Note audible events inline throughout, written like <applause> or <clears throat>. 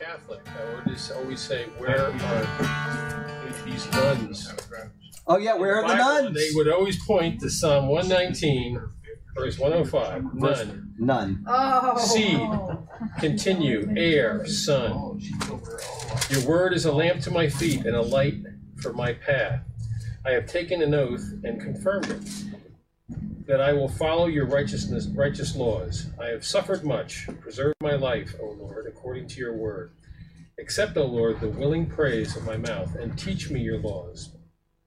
Catholic, I would just always say, where are these nuns? Oh yeah, where are the Bible, nuns? They would always point to Psalm 119, verse 105. None. None. Oh. Seed. Continue. Air. Sun. Your word is a lamp to my feet and a light for my path. I have taken an oath and confirmed it that I will follow your righteousness, righteous laws. I have suffered much. Preserve my life, O Lord, according to your word. Accept, O Lord, the willing praise of my mouth, and teach me your laws.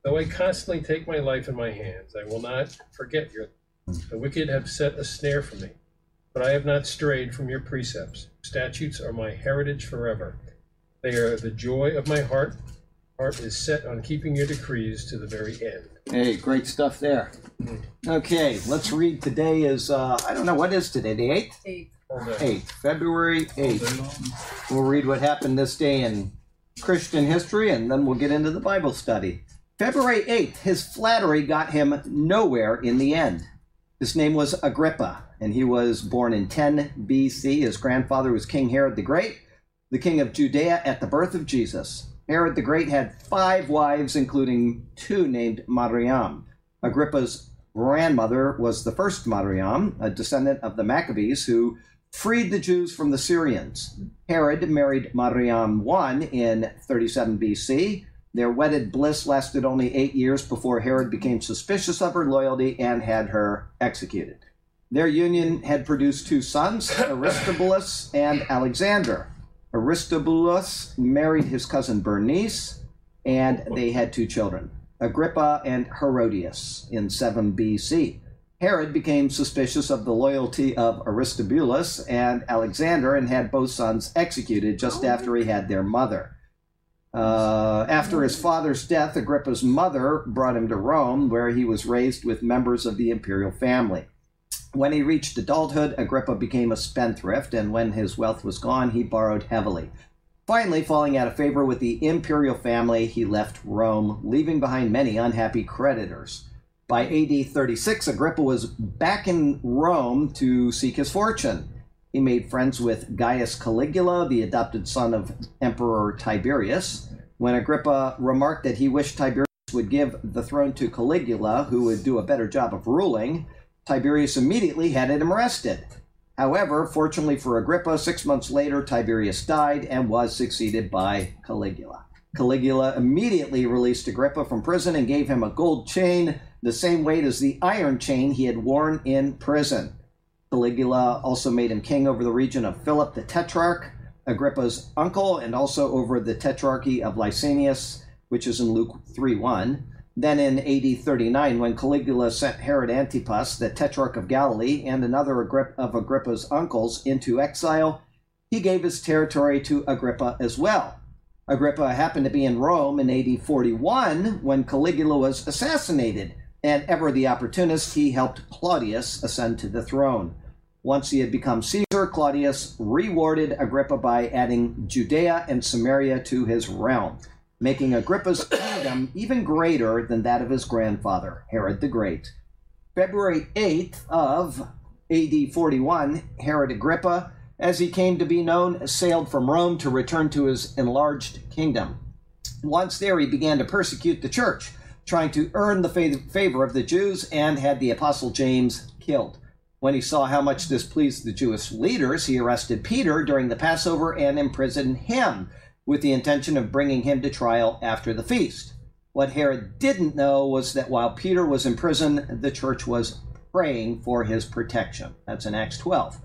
Though I constantly take my life in my hands, I will not forget your. The wicked have set a snare for me, but I have not strayed from your precepts. Statutes are my heritage forever. They are the joy of my heart. Heart is set on keeping your decrees to the very end. Hey, great stuff there. Okay, let's read. Today is uh, I don't know what is today. The eighth. Eight. Hold on. Eighth, February eighth. We'll read what happened this day in Christian history, and then we'll get into the Bible study. February eighth. His flattery got him nowhere in the end. His name was Agrippa, and he was born in 10 BC. His grandfather was King Herod the Great, the king of Judea at the birth of Jesus. Herod the Great had five wives, including two named Mariam. Agrippa's grandmother was the first Mariam, a descendant of the Maccabees who freed the Jews from the Syrians. Herod married Mariam I in 37 BC. Their wedded bliss lasted only eight years before Herod became suspicious of her loyalty and had her executed. Their union had produced two sons, <laughs> Aristobulus and Alexander. Aristobulus married his cousin Bernice, and they had two children, Agrippa and Herodias, in 7 BC. Herod became suspicious of the loyalty of Aristobulus and Alexander and had both sons executed just after he had their mother. Uh, after his father's death, Agrippa's mother brought him to Rome, where he was raised with members of the imperial family. When he reached adulthood, Agrippa became a spendthrift, and when his wealth was gone, he borrowed heavily. Finally, falling out of favor with the imperial family, he left Rome, leaving behind many unhappy creditors. By AD 36, Agrippa was back in Rome to seek his fortune. He made friends with Gaius Caligula, the adopted son of Emperor Tiberius. When Agrippa remarked that he wished Tiberius would give the throne to Caligula, who would do a better job of ruling, Tiberius immediately had him arrested. However, fortunately for Agrippa, six months later, Tiberius died and was succeeded by Caligula. Caligula immediately released Agrippa from prison and gave him a gold chain, the same weight as the iron chain he had worn in prison. Caligula also made him king over the region of Philip the Tetrarch, Agrippa's uncle, and also over the Tetrarchy of Lysanias, which is in Luke 3 1. Then in AD 39, when Caligula sent Herod Antipas, the Tetrarch of Galilee, and another of Agrippa's uncles into exile, he gave his territory to Agrippa as well. Agrippa happened to be in Rome in AD 41 when Caligula was assassinated, and ever the opportunist, he helped Claudius ascend to the throne. Once he had become Caesar, Claudius rewarded Agrippa by adding Judea and Samaria to his realm, making Agrippa's kingdom even greater than that of his grandfather, Herod the Great. February 8th of AD 41, Herod Agrippa, as he came to be known, sailed from Rome to return to his enlarged kingdom. Once there, he began to persecute the church, trying to earn the favor of the Jews, and had the apostle James killed. When he saw how much this pleased the Jewish leaders, he arrested Peter during the Passover and imprisoned him, with the intention of bringing him to trial after the feast. What Herod didn't know was that while Peter was in prison, the church was praying for his protection. That's in Acts 12.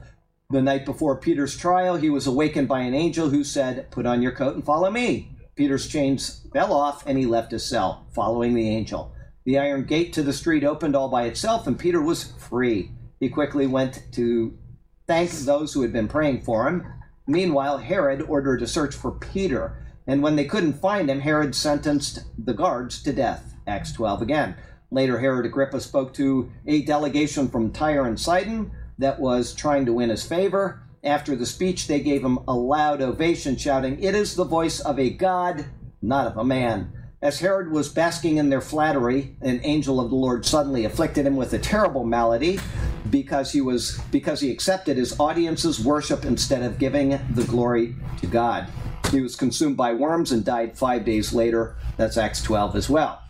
The night before Peter's trial, he was awakened by an angel who said, Put on your coat and follow me. Peter's chains fell off and he left his cell, following the angel. The iron gate to the street opened all by itself, and Peter was free. He quickly went to thank those who had been praying for him. Meanwhile, Herod ordered a search for Peter, and when they couldn't find him, Herod sentenced the guards to death. Acts 12 again. Later, Herod Agrippa spoke to a delegation from Tyre and Sidon that was trying to win his favor. After the speech, they gave him a loud ovation, shouting, It is the voice of a God, not of a man. As Herod was basking in their flattery, an angel of the Lord suddenly afflicted him with a terrible malady. Because he was because he accepted his audience's worship instead of giving the glory to God. He was consumed by worms and died five days later. That's Acts 12 as well.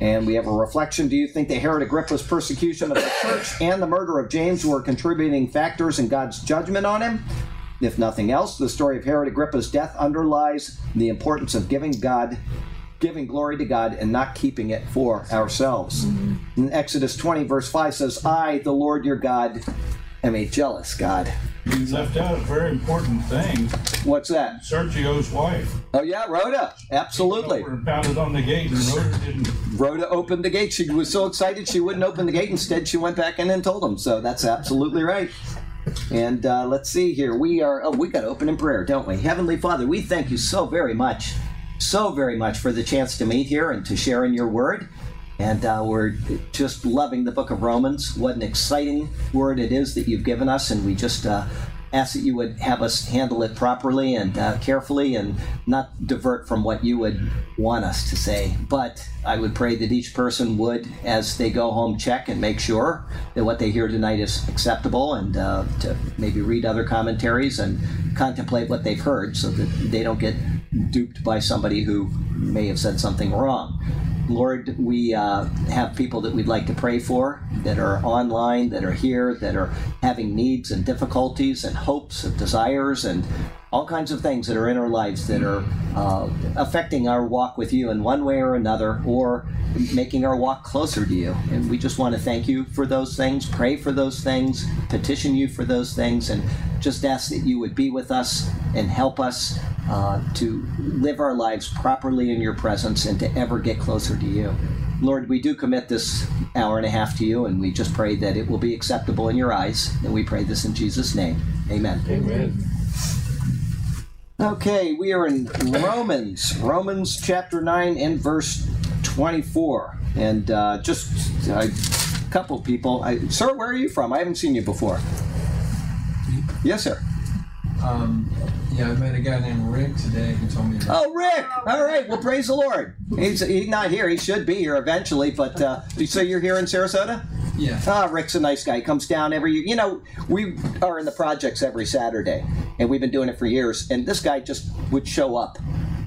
And we have a reflection. Do you think that Herod Agrippa's persecution of the <coughs> church and the murder of James were contributing factors in God's judgment on him? If nothing else, the story of Herod Agrippa's death underlies the importance of giving God giving glory to God and not keeping it for ourselves. Mm-hmm. In Exodus 20, verse 5 says, I, the Lord your God, am a jealous God. You left out a very important thing. What's that? Sergio's wife. Oh yeah, Rhoda. Absolutely. Pounded on the gate, and Rhoda didn't. Rhoda opened the gate. She was so excited she wouldn't open the gate. Instead, she went back in and told him. So that's absolutely right. And uh, let's see here. We are. Oh, we got to open in prayer, don't we? Heavenly Father, we thank you so very much so very much for the chance to meet here and to share in your word. And uh, we're just loving the book of Romans. What an exciting word it is that you've given us. And we just uh, ask that you would have us handle it properly and uh, carefully and not divert from what you would want us to say. But I would pray that each person would, as they go home, check and make sure that what they hear tonight is acceptable and uh, to maybe read other commentaries and contemplate what they've heard so that they don't get duped by somebody who may have said something wrong. Lord, we uh, have people that we'd like to pray for that are online, that are here, that are having needs and difficulties and hopes and desires and all kinds of things that are in our lives that are uh, affecting our walk with you in one way or another or making our walk closer to you. And we just want to thank you for those things, pray for those things, petition you for those things, and just ask that you would be with us and help us uh, to live our lives properly in your presence and to ever get closer to you. Lord, we do commit this hour and a half to you, and we just pray that it will be acceptable in your eyes. And we pray this in Jesus' name. Amen. Amen. Okay, we are in Romans, Romans chapter 9 and verse 24. And uh, just a couple people. I, sir, where are you from? I haven't seen you before. Yes, sir. Um, yeah, I met a guy named Rick today who told me. About Oh, Rick! All right. Well, praise the Lord. He's, he's not here. He should be here eventually. But uh, so you're here in Sarasota? yeah. Ah, Rick's a nice guy. He comes down every year. You know, we are in the projects every Saturday, and we've been doing it for years. And this guy just would show up.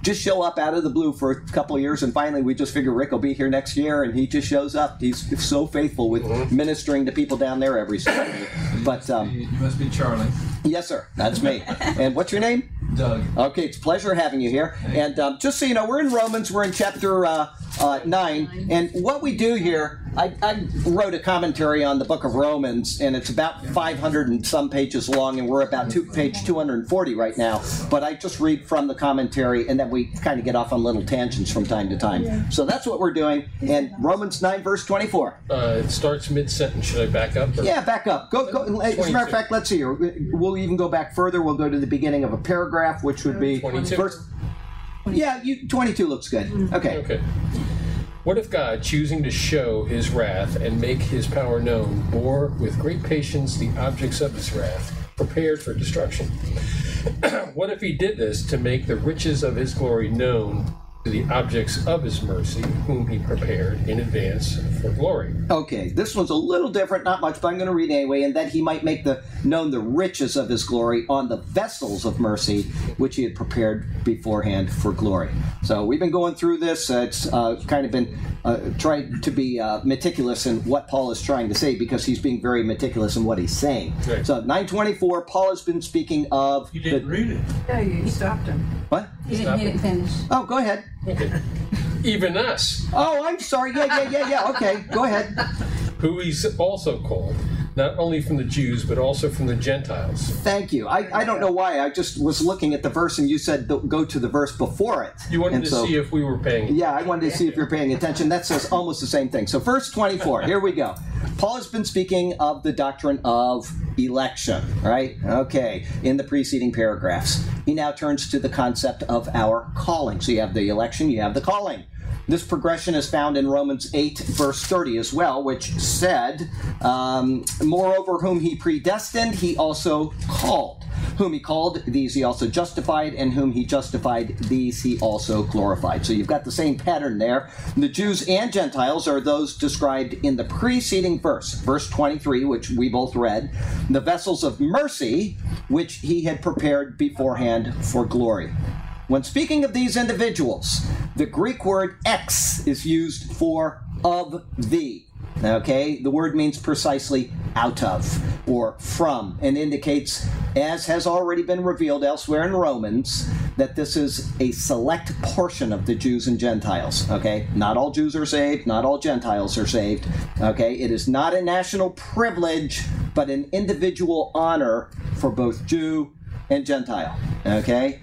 Just show up out of the blue for a couple of years, and finally we just figure Rick will be here next year, and he just shows up. He's so faithful with ministering to people down there every Saturday. <coughs> But um, You you must be Charlie. Yes, sir, that's me. And what's your name? Doug. Okay, it's a pleasure having you here. And um, just so you know, we're in Romans. We're in chapter uh, uh, nine, and what we do here, I, I wrote a commentary on the book of Romans, and it's about 500 and some pages long, and we're about two, page 240 right now. But I just read from the commentary, and then we kind of get off on little tangents from time to time. So that's what we're doing. And Romans 9, verse 24. Uh, it starts mid sentence. Should I back up? or- Yeah, back up. Go, go. As a matter of fact, let's see here. We'll even go back further. We'll go to the beginning of a paragraph, which would be 22. verse. Yeah, you 22 looks good. Mm-hmm. Okay. Okay. What if God, choosing to show his wrath and make his power known, bore with great patience the objects of his wrath, prepared for destruction? <clears throat> what if he did this to make the riches of his glory known to the objects of his mercy, whom he prepared in advance for glory? Okay, this one's a little different, not much, but I'm going to read anyway. And that he might make the known the riches of his glory on the vessels of mercy, which he had prepared beforehand for glory. So we've been going through this. Uh, it's uh, kind of been uh, trying to be uh, meticulous in what Paul is trying to say because he's being very meticulous in what he's saying. Right. So 924, Paul has been speaking of You didn't the read it. Yeah, you stopped him. what? He didn't, he didn't finish. Oh, go ahead. Okay. <laughs> Even us, Oh, I'm sorry. Yeah, yeah, yeah, yeah. Okay, go ahead. who he's also called, not only from the Jews, but also from the Gentiles. Thank you. I, I don't know why. I just was looking at the verse and you said go to the verse before it. You wanted And to so- see if we were paying. Yeah, I wanted to see if you're paying attention. That says almost the same thing. So, verse 24, here we go. Paul has been speaking of the doctrine of election, right? Okay, in the preceding paragraphs. He now turns to the concept of our calling. So, you have the election, you have the calling. This progression is found in Romans 8, verse 30 as well, which said, um, Moreover, whom he predestined, he also called. Whom he called, these he also justified, and whom he justified, these he also glorified. So you've got the same pattern there. The Jews and Gentiles are those described in the preceding verse, verse 23, which we both read, the vessels of mercy, which he had prepared beforehand for glory. When speaking of these individuals, the Greek word ex is used for of the. Okay, the word means precisely out of or from and indicates, as has already been revealed elsewhere in Romans, that this is a select portion of the Jews and Gentiles. Okay, not all Jews are saved, not all Gentiles are saved. Okay, it is not a national privilege, but an individual honor for both Jew and Gentile. Okay?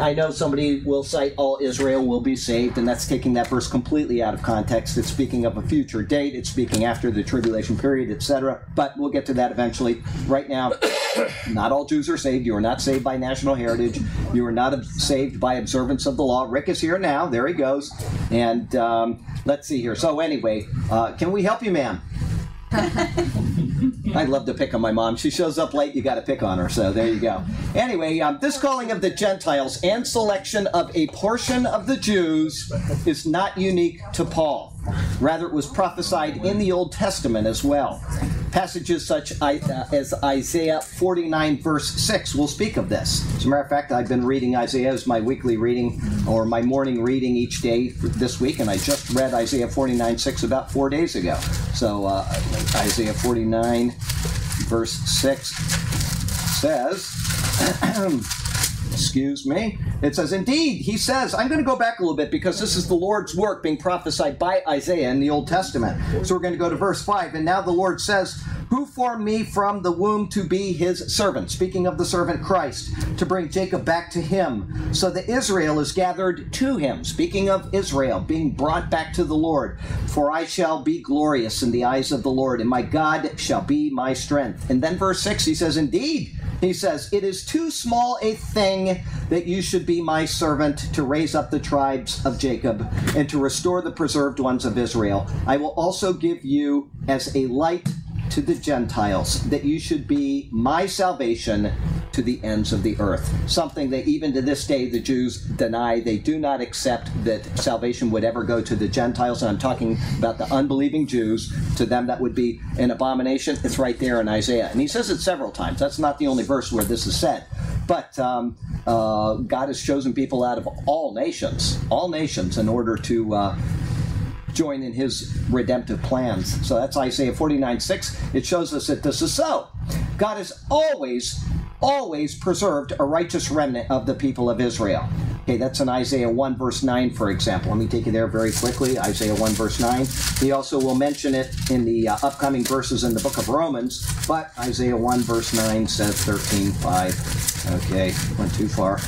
I know somebody will cite all Israel will be saved, and that's taking that verse completely out of context. It's speaking of a future date, it's speaking after the tribulation period, etc. But we'll get to that eventually. Right now, <coughs> not all Jews are saved. You are not saved by national heritage. You are not saved by observance of the law. Rick is here now. There he goes. And um, let's see here. So, anyway, uh, can we help you, ma'am? <laughs> I'd love to pick on my mom. She shows up late, you got to pick on her. So there you go. Anyway, um, this calling of the Gentiles and selection of a portion of the Jews is not unique to Paul. Rather, it was prophesied in the Old Testament as well. Passages such uh, as Isaiah 49, verse 6, will speak of this. As a matter of fact, I've been reading Isaiah as my weekly reading or my morning reading each day this week, and I just read Isaiah 49, 6 about four days ago. So, uh, Isaiah 49, verse 6 says, <clears throat> excuse me. It says, Indeed, he says, I'm going to go back a little bit because this is the Lord's work being prophesied by Isaiah in the Old Testament. So we're going to go to verse 5. And now the Lord says, Who formed me from the womb to be his servant? Speaking of the servant Christ, to bring Jacob back to him, so that Israel is gathered to him. Speaking of Israel, being brought back to the Lord. For I shall be glorious in the eyes of the Lord, and my God shall be my strength. And then verse 6, he says, Indeed, he says, It is too small a thing that you should be my servant to raise up the tribes of Jacob and to restore the preserved ones of Israel. I will also give you as a light to the Gentiles, that you should be my salvation to the ends of the earth. Something that even to this day the Jews deny. They do not accept that salvation would ever go to the Gentiles. And I'm talking about the unbelieving Jews. To them, that would be an abomination. It's right there in Isaiah. And he says it several times. That's not the only verse where this is said. But um, uh, God has chosen people out of all nations, all nations, in order to. Uh, join in his redemptive plans. So that's Isaiah 49 6. It shows us that this is so. God has always, always preserved a righteous remnant of the people of Israel. Okay, that's in Isaiah 1, verse 9, for example. Let me take you there very quickly. Isaiah 1, verse 9. He also will mention it in the uh, upcoming verses in the book of Romans, but Isaiah 1, verse 9 says 13, 5. Okay, went too far.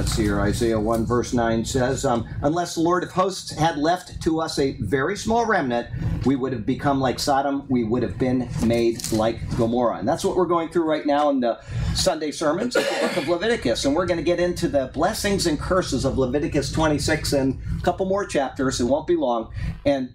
Let's see here. Isaiah 1, verse 9 says, um, Unless the Lord of hosts had left to us a very small remnant, we would have become like Sodom. We would have been made like Gomorrah. And that's what we're going through right now in the Sunday sermons of the book of Leviticus. And we're going to get into the blessings and curses of Leviticus 26 and a couple more chapters. It won't be long. And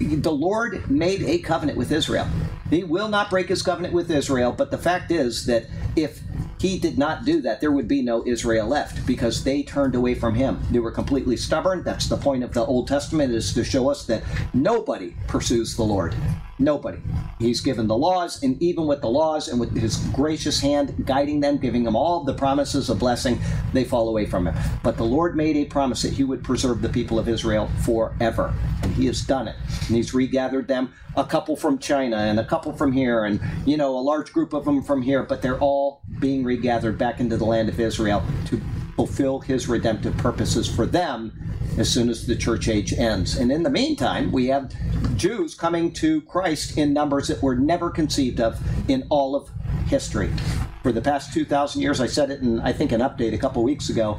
the Lord made a covenant with Israel. He will not break his covenant with Israel, but the fact is that if he did not do that, there would be no Israel left because they turned away from him. They were completely stubborn. That's the point of the Old Testament is to show us that nobody pursues the Lord. Nobody. He's given the laws, and even with the laws and with his gracious hand guiding them, giving them all the promises of blessing, they fall away from him. But the Lord made a promise that he would preserve the people of Israel forever. And he has done it. And he's regathered them, a couple from China and a couple from here, and, you know, a large group of them from here, but they're all being regathered back into the land of Israel to fulfill his redemptive purposes for them as soon as the church age ends. And in the meantime, we have Jews coming to Christ in numbers that were never conceived of in all of history. For the past 2,000 years, I said it in, I think, an update a couple weeks ago.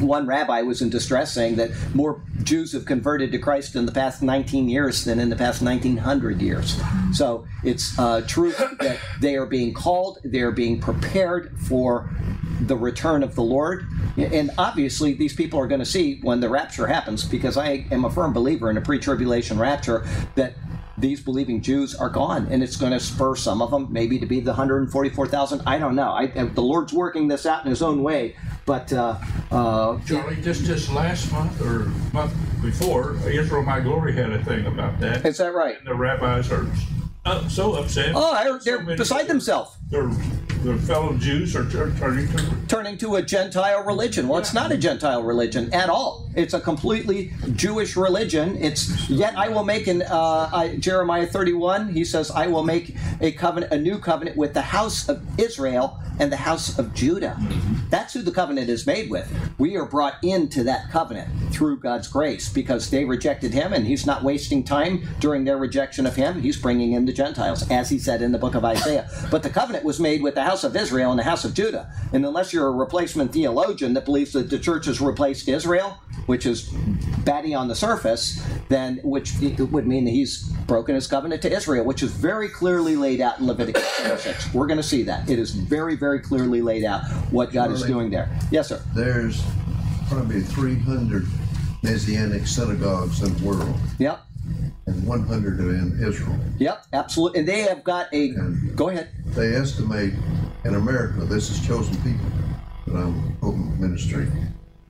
One rabbi was in distress saying that more Jews have converted to Christ in the past 19 years than in the past 1900 years. So it's uh, true that they are being called, they are being prepared for the return of the Lord. And obviously, these people are going to see when the rapture happens, because I am a firm believer in a pre tribulation rapture that these believing Jews are gone, and it's going to spur some of them maybe to be the 144,000. I don't know. I, the Lord's working this out in His own way, but uh, uh, Charlie, just just last month or month before, Israel My Glory had a thing about that. is that right? And the rabbis are uh, so upset. Oh, So they're many- beside themselves. Their, their fellow Jews are tur- turning to turning to a Gentile religion. Well, it's not a Gentile religion at all. It's a completely Jewish religion. It's yet I will make in uh, I, Jeremiah 31. He says, "I will make a covenant, a new covenant with the house of Israel and the house of Judah." That's who the covenant is made with. We are brought into that covenant through God's grace because they rejected Him, and He's not wasting time during their rejection of Him. He's bringing in the Gentiles, as He said in the book of Isaiah. But the covenant was made with the house of Israel and the house of Judah. And unless you're a replacement theologian that believes that the church has replaced Israel, which is batty on the surface, then which would mean that he's broken his covenant to Israel, which is very clearly laid out in Leviticus <coughs> 26. We're going to see that. It is very, very clearly laid out what God is doing there. Yes, sir. There's probably 300 Messianic synagogues in the world, Yep. And 100 are in Israel. Yep. Absolutely. And they have got a. And- Go ahead. They estimate in America, this is chosen people that I'm quoting ministry,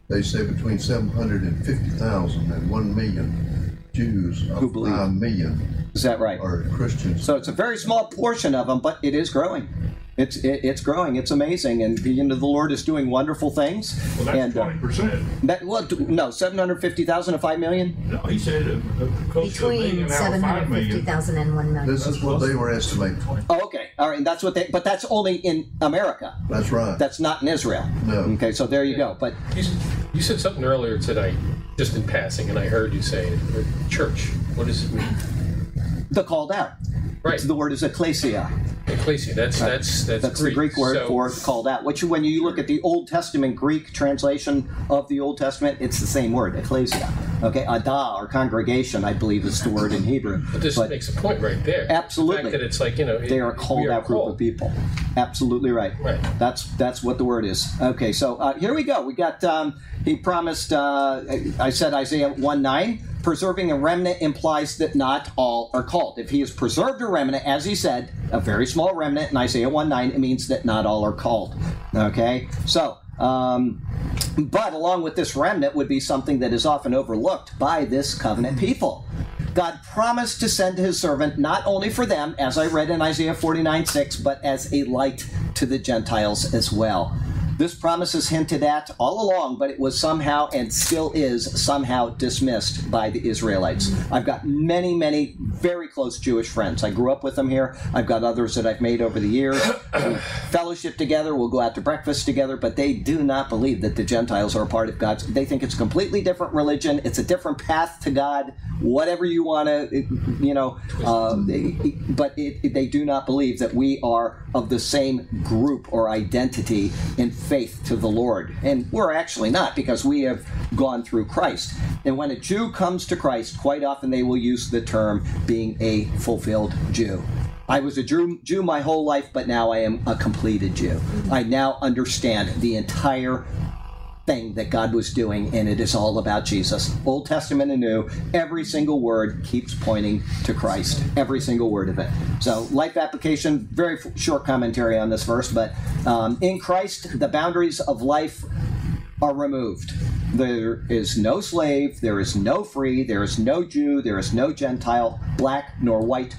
they say between 750,000 and 1 million Jews Who of believe. 5 million Is that right? are Christians. So it's a very small portion of them, but it is growing. It's it, it's growing. It's amazing, and you know the Lord is doing wonderful things. well, that's and uh, twenty percent. that well, no, seven hundred fifty thousand to five million. No, he said uh, uh, close million Between now, seven five hundred fifty million. thousand and one million. This is what they were estimating. Oh, okay, all right, and that's what they. But that's only in America. That's right. That's not in Israel. No. Okay, so there you go. But You, you said something earlier tonight, just in passing, and I heard you say it. uh, Church. What does it mean? the called out. Right. The word is ecclesia. Ecclesia. That's that's that's, That's the Greek word So- for called out. Which, when you look at the Old Testament Greek translation of the Old Testament, it's the same word, ecclesia. Okay, ada or congregation, I believe, is the word in Hebrew. But this makes a point right there. Absolutely. The fact that it's like you know they are a called out group of people. Absolutely right. Right. That's that's what the word is. Okay, so uh, here we go. We got. Um, he promised. Uh, I said Isaiah one nine. Preserving a remnant implies that not all are called. If he has preserved a remnant, as he said, a very small remnant in Isaiah 1 9, it means that not all are called. Okay? So, um, but along with this remnant would be something that is often overlooked by this covenant people. God promised to send his servant not only for them, as I read in Isaiah 49 6, but as a light to the Gentiles as well. This promise is hinted at all along, but it was somehow and still is somehow dismissed by the Israelites. I've got many, many very close Jewish friends. I grew up with them here. I've got others that I've made over the years. We fellowship together. We'll go out to breakfast together, but they do not believe that the Gentiles are a part of God's. They think it's a completely different religion. It's a different path to God. Whatever you want to, you know, uh, but it, they do not believe that we are of the same group or identity in faith to the Lord. And we're actually not because we have gone through Christ. And when a Jew comes to Christ, quite often they will use the term being a fulfilled Jew. I was a Jew, Jew my whole life, but now I am a completed Jew. I now understand the entire thing that God was doing, and it is all about Jesus. Old Testament and New, every single word keeps pointing to Christ. Every single word of it. So, life application, very short commentary on this verse, but um, in Christ, the boundaries of life are removed. There is no slave, there is no free, there is no Jew, there is no Gentile, black nor white,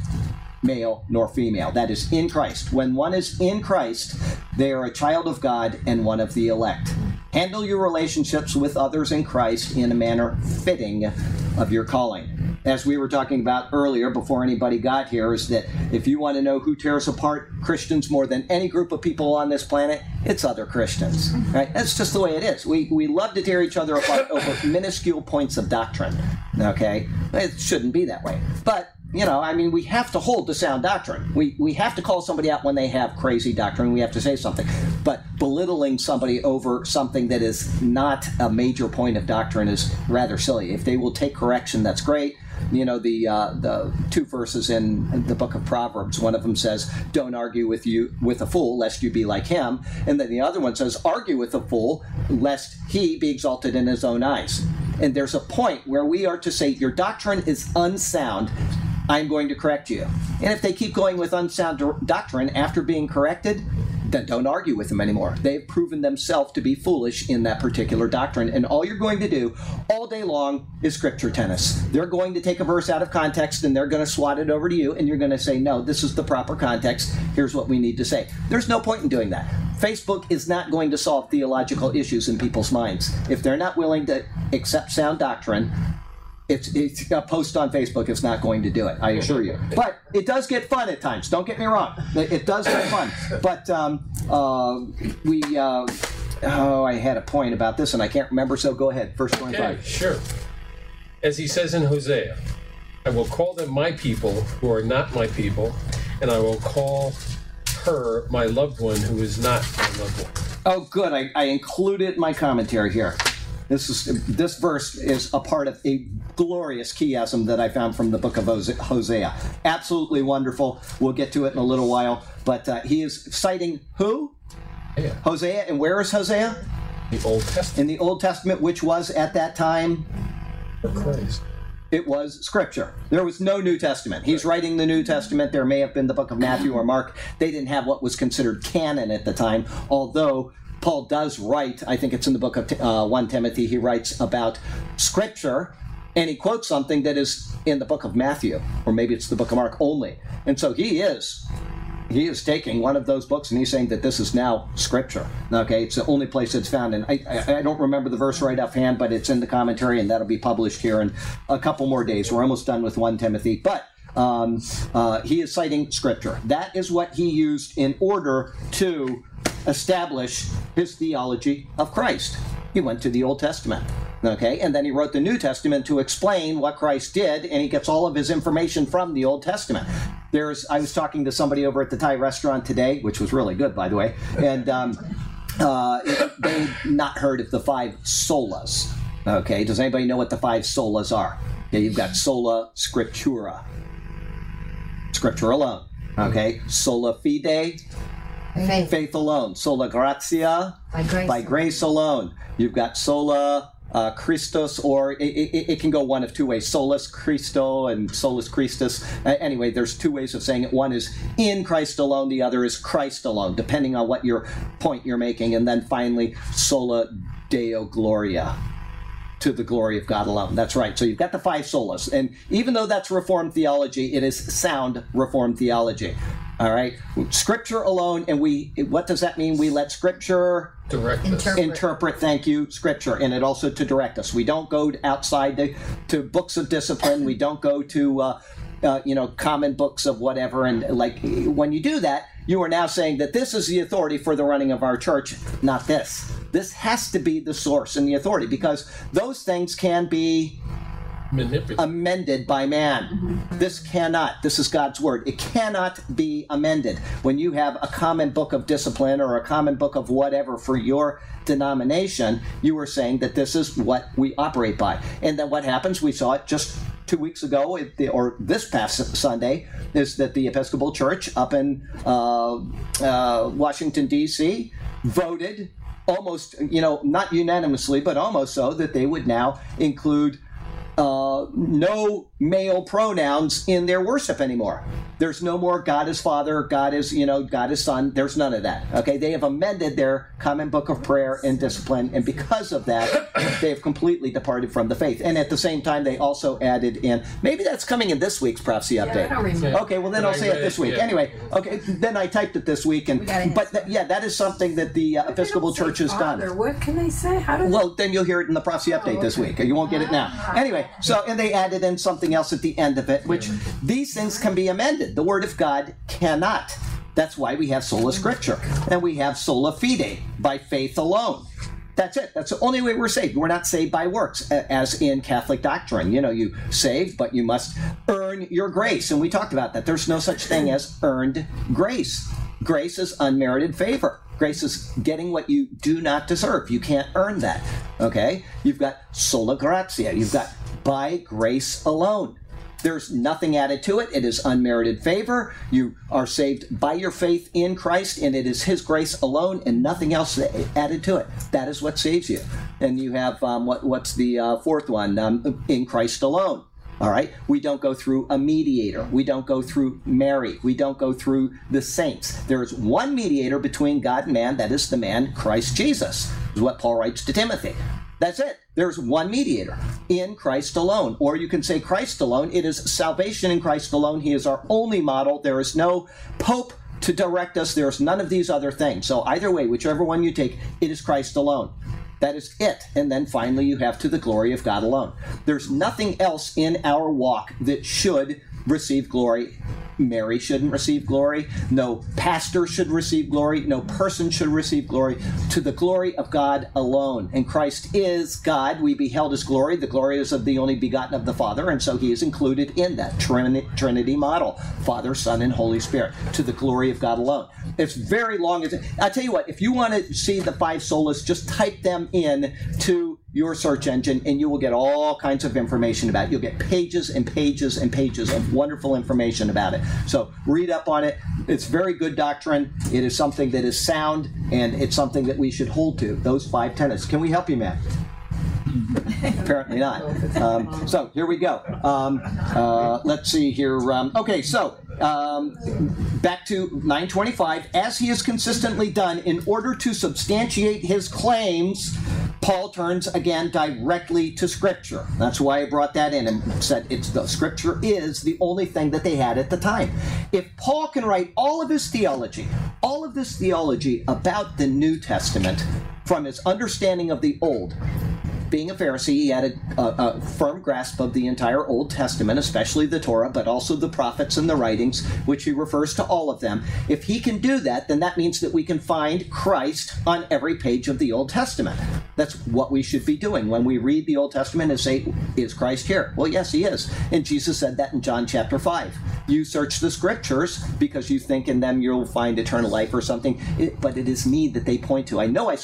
male nor female. That is in Christ. When one is in Christ, they are a child of God and one of the elect. Handle your relationships with others in Christ in a manner fitting of your calling. As we were talking about earlier, before anybody got here, is that if you want to know who tears apart Christians more than any group of people on this planet, it's other Christians. Right? That's just the way it is. We, we love to tear each other apart over minuscule points of doctrine. Okay? It shouldn't be that way. But you know, I mean, we have to hold to sound doctrine. We, we have to call somebody out when they have crazy doctrine. We have to say something. But belittling somebody over something that is not a major point of doctrine is rather silly. If they will take correction, that's great. you know the uh, the two verses in the book of Proverbs. One of them says, "Don't argue with you with a fool, lest you be like him," and then the other one says, "Argue with a fool, lest he be exalted in his own eyes." And there's a point where we are to say, "Your doctrine is unsound." I'm going to correct you. And if they keep going with unsound doctrine after being corrected, then don't argue with them anymore. They've proven themselves to be foolish in that particular doctrine. And all you're going to do all day long is scripture tennis. They're going to take a verse out of context and they're going to swat it over to you, and you're going to say, no, this is the proper context. Here's what we need to say. There's no point in doing that. Facebook is not going to solve theological issues in people's minds. If they're not willing to accept sound doctrine, it's, it's a post on Facebook It's not going to do it. I assure you. But it does get fun at times. Don't get me wrong. It does get fun. But um, uh, we. Uh, oh, I had a point about this and I can't remember. So go ahead. Verse Okay, twenty-five. sure. As he says in Hosea, I will call them my people who are not my people, and I will call her my loved one who is not my loved one. Oh, good. I, I included my commentary here. This is this verse is a part of a glorious chiasm that I found from the book of Hosea. Absolutely wonderful. We'll get to it in a little while. But uh, he is citing who? Yeah. Hosea. And where is Hosea? The Old Testament In the Old Testament, which was at that time Christ. it was scripture. There was no New Testament. He's writing the New Testament. There may have been the book of Matthew or Mark. They didn't have what was considered canon at the time, although Paul does write, I think it's in the book of uh, 1 Timothy, he writes about scripture and he quotes something that is in the book of Matthew, or maybe it's the book of Mark only. And so he is he is taking one of those books and he's saying that this is now scripture. Okay, it's the only place it's found, and I, I, don't remember the verse right offhand, but it's in the commentary, and that'll be published here in a couple more days. We're almost done with one Timothy, but. Um, uh, he is citing scripture. That is what he used in order to establish his theology of Christ. He went to the Old Testament. Okay, and then he wrote the New Testament to explain what Christ did, and he gets all of his information from the Old Testament. There's, I was talking to somebody over at the Thai restaurant today, which was really good, by the way, and um, uh, they'd not heard of the five solas. Okay, does anybody know what the five solas are? Okay, you've got sola scriptura, scripture alone. Okay, sola fide, Faith. faith alone. Sola gratia, By grace. by grace alone. You've got sola uh, Christos, or it, it, it can go one of two ways: solo Christo and solus Christus. Uh, anyway, there's two ways of saying it. One is in Christ alone. The other is Christ alone, depending on what your point you're making. And then finally, sola Deo Gloria to the glory of God alone. That's right. So you've got the five solas. And even though that's Reformed theology, it is sound Reformed theology. All right. Scripture alone. And we, what does that mean? We let Scripture Direct us. Interpret. interpret, thank you, Scripture. And it also to direct us. We don't go outside the, to books of discipline. We don't go to, uh, uh, you know, common books of whatever. And like when you do that, you are now saying that this is the authority for the running of our church, not this. This has to be the source and the authority because those things can be Manipulate. Amended by man. This cannot. This is God's word. It cannot be amended. When you have a common book of discipline or a common book of whatever for your denomination, you are saying that this is what we operate by. And then what happens? We saw it just two weeks ago, or this past Sunday, is that the Episcopal Church up in uh, uh, Washington D.C. voted almost, you know, not unanimously, but almost so that they would now include uh, no male pronouns in their worship anymore. There's no more God is Father, God is, you know, God is Son. There's none of that. Okay, they have amended their common book of prayer and discipline, and because of that, <coughs> they have completely departed from the faith. And at the same time, they also added in maybe that's coming in this week's prophecy update. I don't remember. Okay, well then I'll say it this week. yeah. Anyway, okay, then I typed it this week, and We but that, yeah, that is something that the uh, Episcopal Church say has done. What can they say? How do Well, then you'll hear it in the prophecy update this week. You won't get it now. Anyway, so and they added in something else at the end of it, which these things can be amended. The Word of God cannot. That's why we have sola scripture and we have sola fide by faith alone. That's it. That's the only way we're saved. We're not saved by works, as in Catholic doctrine. You know, you saved, but you must earn your grace. And we talked about that. There's no such thing as earned grace. Grace is unmerited favor. Grace is getting what you do not deserve. You can't earn that. Okay? You've got sola gratia. You've got by grace alone. There's nothing added to it. It is unmerited favor. You are saved by your faith in Christ, and it is His grace alone and nothing else added to it. That is what saves you. And you have um, what? What's the uh, fourth one? Um, in Christ alone. All right. We don't go through a mediator. We don't go through Mary. We don't go through the saints. There is one mediator between God and man. That is the man Christ Jesus. Is what Paul writes to Timothy. That's it. There's one mediator in Christ alone. Or you can say Christ alone. It is salvation in Christ alone. He is our only model. There is no pope to direct us. There's none of these other things. So either way, whichever one you take, it is Christ alone. That is it. And then finally, you have to the glory of God alone. There's nothing else in our walk that should receive glory Mary shouldn't receive glory. No pastor should receive glory. No person should receive glory. To the glory of God alone. And Christ is God. We beheld his glory. The glory is of the only begotten of the Father. And so he is included in that Trinity model Father, Son, and Holy Spirit. To the glory of God alone. It's very long. I tell you what, if you want to see the five solas, just type them in to your search engine and you will get all kinds of information about it. You'll get pages and pages and pages of wonderful information about it. So read up on it. It's very good doctrine. It is something that is sound and it's something that we should hold to. Those five tenets. Can we help you, Matt? Apparently not. Um, so here we go. Um, uh, let's see here. Um, okay, so um, back to 925. As he has consistently done in order to substantiate his claims Paul turns again directly to Scripture. That's why I brought that in and said it's the Scripture is the only thing that they had at the time. If Paul can write all of his theology, all of this theology about the New Testament from his understanding of the Old, being a Pharisee, he had a, a, a, firm grasp of the entire Old Testament, especially the Torah, but also the prophets and the writings, which he refers to all of them. If he can do that, then that means that we can find Christ on every page of the Old Testament. That's what we should be doing when we read the Old Testament and say, Is Christ here? Well, yes, he is. And Jesus said that in John chapter 5. You search the scriptures because you think in them you'll find eternal life or something, it, but it is me that they point to. I know I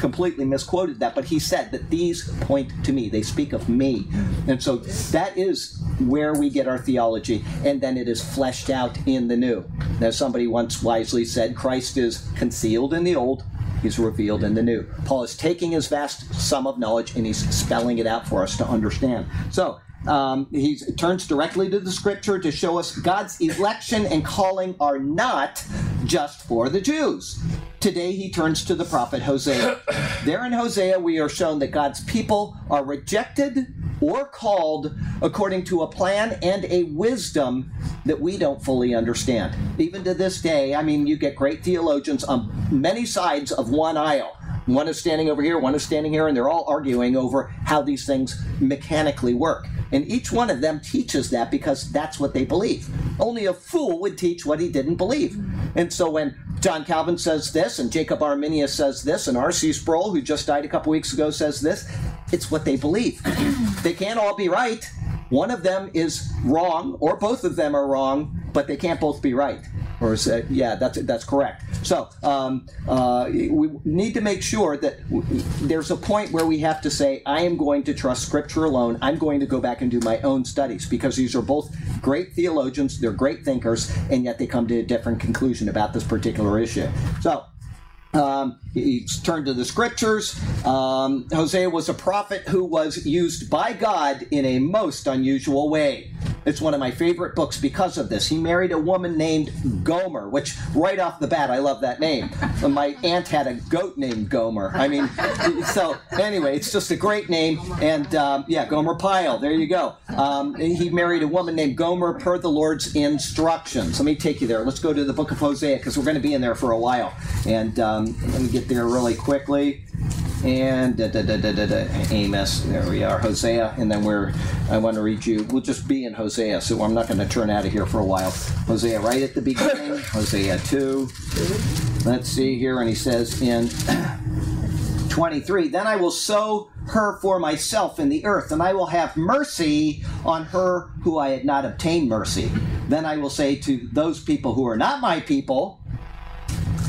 completely misquoted that, but he said that these point to me. They speak of me. And so that is where we get our theology, and then it is fleshed out in the new. As somebody once wisely said, Christ is concealed in the old, he's revealed in the new. Paul is taking his vast sum of knowledge and he's spelling it out for us to understand. So, um, he turns directly to the scripture to show us God's election and calling are not just for the Jews. Today he turns to the prophet Hosea. There in Hosea, we are shown that God's people are rejected or called according to a plan and a wisdom that we don't fully understand. Even to this day, I mean, you get great theologians on many sides of one aisle. One is standing over here, one is standing here, and they're all arguing over how these things mechanically work. And each one of them teaches that because that's what they believe. Only a fool would teach what he didn't believe. And so when John Calvin says this, and Jacob Arminius says this, and R.C. Sproul, who just died a couple weeks ago, says this. It's what they believe. they can't all be right. One of them is wrong, or both of them are wrong, but they can't both be right. Or say, yeah, that's that's correct. So um, uh, we need to make sure that there's a point where we have to say, I am going to trust Scripture alone. I'm going to go back and do my own studies because these are both great theologians, they're great thinkers, and yet they come to a different conclusion about this particular issue. So um, he turned to the scriptures. Um, Hosea was a prophet who was used by God in a most unusual way. It's one of my favorite books because of this. He married a woman named Gomer, which right off the bat, I love that name. My aunt had a goat named Gomer. I mean, <laughs> so anyway, it's just a great name. And um, yeah, Gomer Pyle, there you go. Um, he married a woman named Gomer per the Lord's instructions. Let me take you there. Let's go to the book of Hosea because we're going to be in there for a while. And um, let me get there really quickly and da, da, da, da, da, da, Amos. There we are, Hosea, and then we're. I want to read you. We'll just be in Hosea, so I'm not going to turn out of here for a while. Hosea, right at the beginning, <laughs> Hosea two. Let's see here, and he says in <clears throat> 23, "Then I will sow her for myself in the earth, and I will have mercy on her who I had not obtained mercy. Then I will say to those people who are not my people."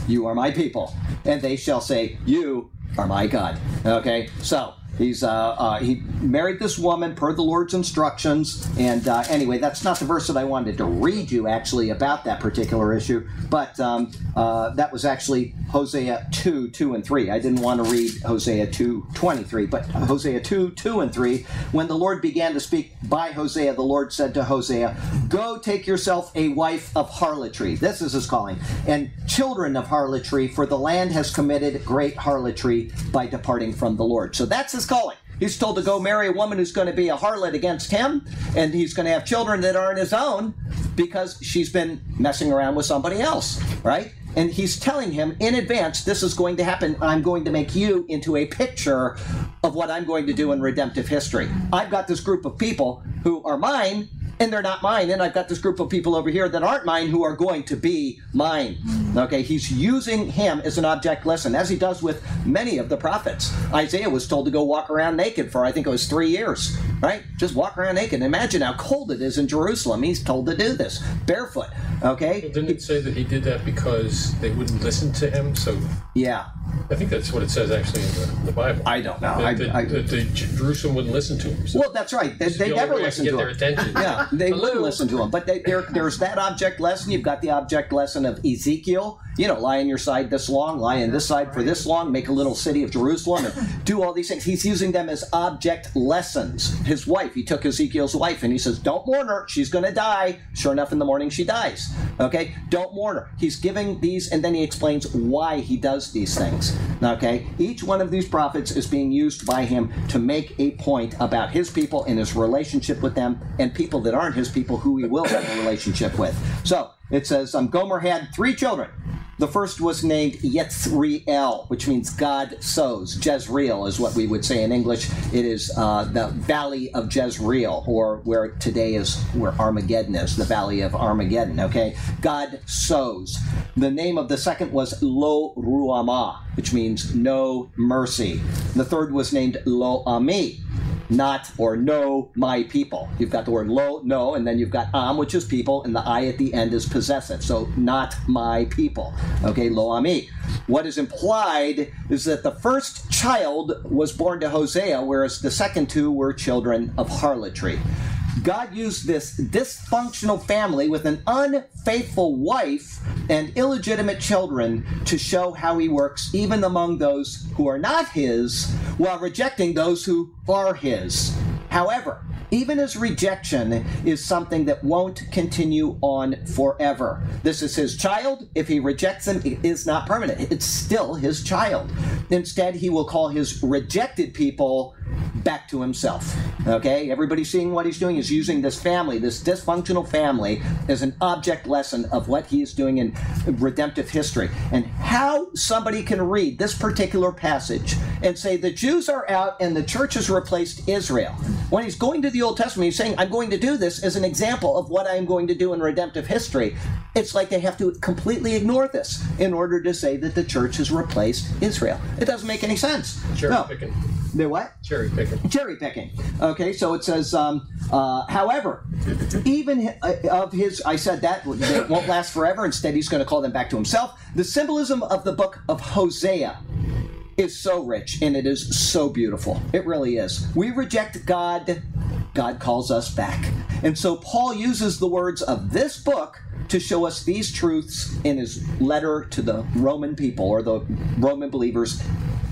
You are my people. And they shall say, You are my God. Okay? So, He's uh, uh, he married this woman per the Lord's instructions. And uh, anyway, that's not the verse that I wanted to read you actually about that particular issue, but um, uh, that was actually Hosea 2, 2 and 3. I didn't want to read Hosea 2, 23, but Hosea 2, 2 and 3. When the Lord began to speak by Hosea, the Lord said to Hosea, Go take yourself a wife of harlotry. This is his calling. And children of harlotry, for the land has committed great harlotry by departing from the Lord. So that's his calling. He's told to go marry a woman who's going to be a harlot against him, and he's going to have children that aren't his own because she's been messing around with somebody else, right? And he's telling him in advance, this is going to happen. I'm going to make you into a picture of what I'm going to do in redemptive history. I've got this group of people who are mine, and they're not mine. And I've got this group of people over here that aren't mine who are going to be mine. Okay, he's using him as an object lesson, as he does with many of the prophets. Isaiah was told to go walk around naked for, I think it was three years, right? Just walk around naked. Imagine how cold it is in Jerusalem. He's told to do this barefoot. Okay? Well, didn't it say that he did that because they wouldn't listen to him? So Yeah. I think that's what it says actually in the, the Bible. I don't know. That, I, that- I, that the Jerusalem wouldn't listen to him. So well, that's right. They, they the never way I listen can to get their him. attention. Yeah, they Hello. wouldn't listen to him. But they, there, there's that object lesson. You've got the object lesson of Ezekiel. You know, lie on your side this long, lie on this side for this long, make a little city of Jerusalem, and do all these things. He's using them as object lessons. His wife, he took Ezekiel's wife and he says, Don't mourn her. She's going to die. Sure enough, in the morning, she dies. Okay? Don't mourn her. He's giving these, and then he explains why he does these things. Okay? Each one of these prophets is being used by him to make a point about his people and his relationship with them, and people that aren't his people who he will have a relationship with. So it says, um, Gomer had three children. The first was named Yetzriel, which means God sows. Jezreel is what we would say in English. It is uh, the valley of Jezreel, or where today is where Armageddon is, the valley of Armageddon. Okay, God sows. The name of the second was Lo Ruhamah, which means no mercy. The third was named Lo Ami, not or no my people. You've got the word lo, no, and then you've got am, which is people, and the I at the end is possessive. So not my people. Okay, lo ami. What is implied is that the first child was born to Hosea, whereas the second two were children of harlotry. God used this dysfunctional family with an unfaithful wife and illegitimate children to show how he works even among those who are not his while rejecting those who are his. However, even his rejection is something that won't continue on forever. This is his child. If he rejects him, it is not permanent. It's still his child. Instead, he will call his rejected people back to himself. Okay? Everybody seeing what he's doing is using this family, this dysfunctional family, as an object lesson of what he is doing in redemptive history. And how somebody can read this particular passage and say the Jews are out and the church has replaced Israel. When he's going to the Old Testament, he's saying, I'm going to do this as an example of what I'm going to do in redemptive history. It's like they have to completely ignore this in order to say that the church has replaced Israel. It doesn't make any sense. Sure, no. picking. They what? Cherry picking. cherry picking. Okay, so it says, um, uh, however, even uh, of his, I said that it won't last forever. Instead, he's going to call them back to himself. The symbolism of the book of Hosea is so rich and it is so beautiful. It really is. We reject God, God calls us back. And so Paul uses the words of this book to show us these truths in his letter to the Roman people or the Roman believers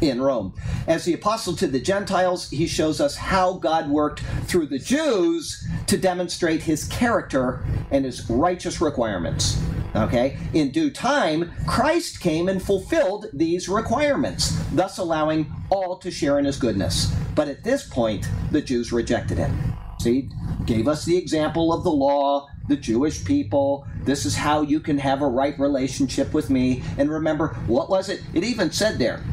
in Rome. As the apostle to the Gentiles, he shows us how God worked through the Jews to demonstrate his character and his righteous requirements. Okay? In due time, Christ came and fulfilled these requirements, thus allowing all to share in his goodness. But at this point, the Jews rejected him. See, gave us the example of the law, the Jewish people. This is how you can have a right relationship with me. And remember, what was it? It even said there,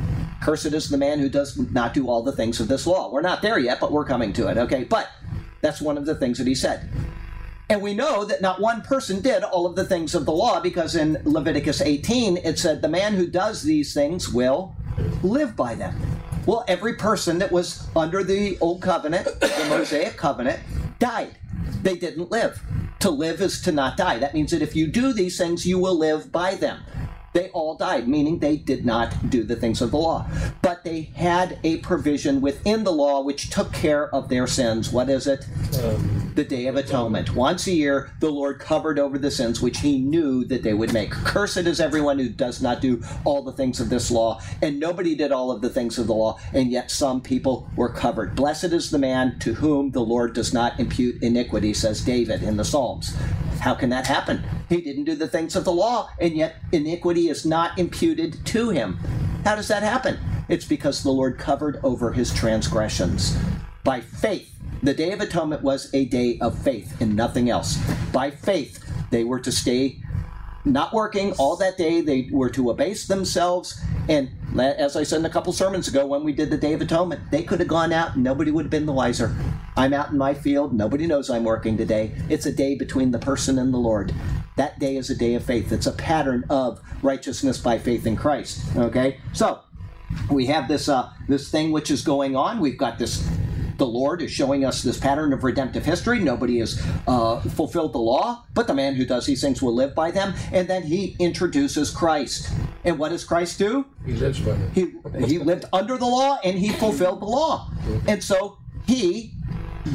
Cursed is the man who does not do all the things of this law. We're not there yet, but we're coming to it, okay? But that's one of the things that he said. And we know that not one person did all of the things of the law because in Leviticus 18 it said, The man who does these things will live by them. Well, every person that was under the Old Covenant, the Mosaic Covenant, died. They didn't live. To live is to not die. That means that if you do these things, you will live by them. They all died, meaning they did not do the things of the law. But they had a provision within the law which took care of their sins. What is it? Um, the Day of Atonement. Once a year, the Lord covered over the sins which he knew that they would make. Cursed is everyone who does not do all the things of this law. And nobody did all of the things of the law, and yet some people were covered. Blessed is the man to whom the Lord does not impute iniquity, says David in the Psalms. How can that happen? He didn't do the things of the law, and yet iniquity is not imputed to him. How does that happen? It's because the Lord covered over his transgressions. By faith, the Day of Atonement was a day of faith and nothing else. By faith, they were to stay not working all that day. They were to abase themselves. And as I said in a couple sermons ago when we did the Day of Atonement, they could have gone out and nobody would have been the wiser. I'm out in my field. Nobody knows I'm working today. It's a day between the person and the Lord. That day is a day of faith. It's a pattern of righteousness by faith in Christ. Okay? So, we have this uh, this thing which is going on. We've got this the Lord is showing us this pattern of redemptive history. Nobody has uh, fulfilled the law, but the man who does these things will live by them. And then he introduces Christ. And what does Christ do? he lives by it. He, he lived under the law and he fulfilled the law. And so he,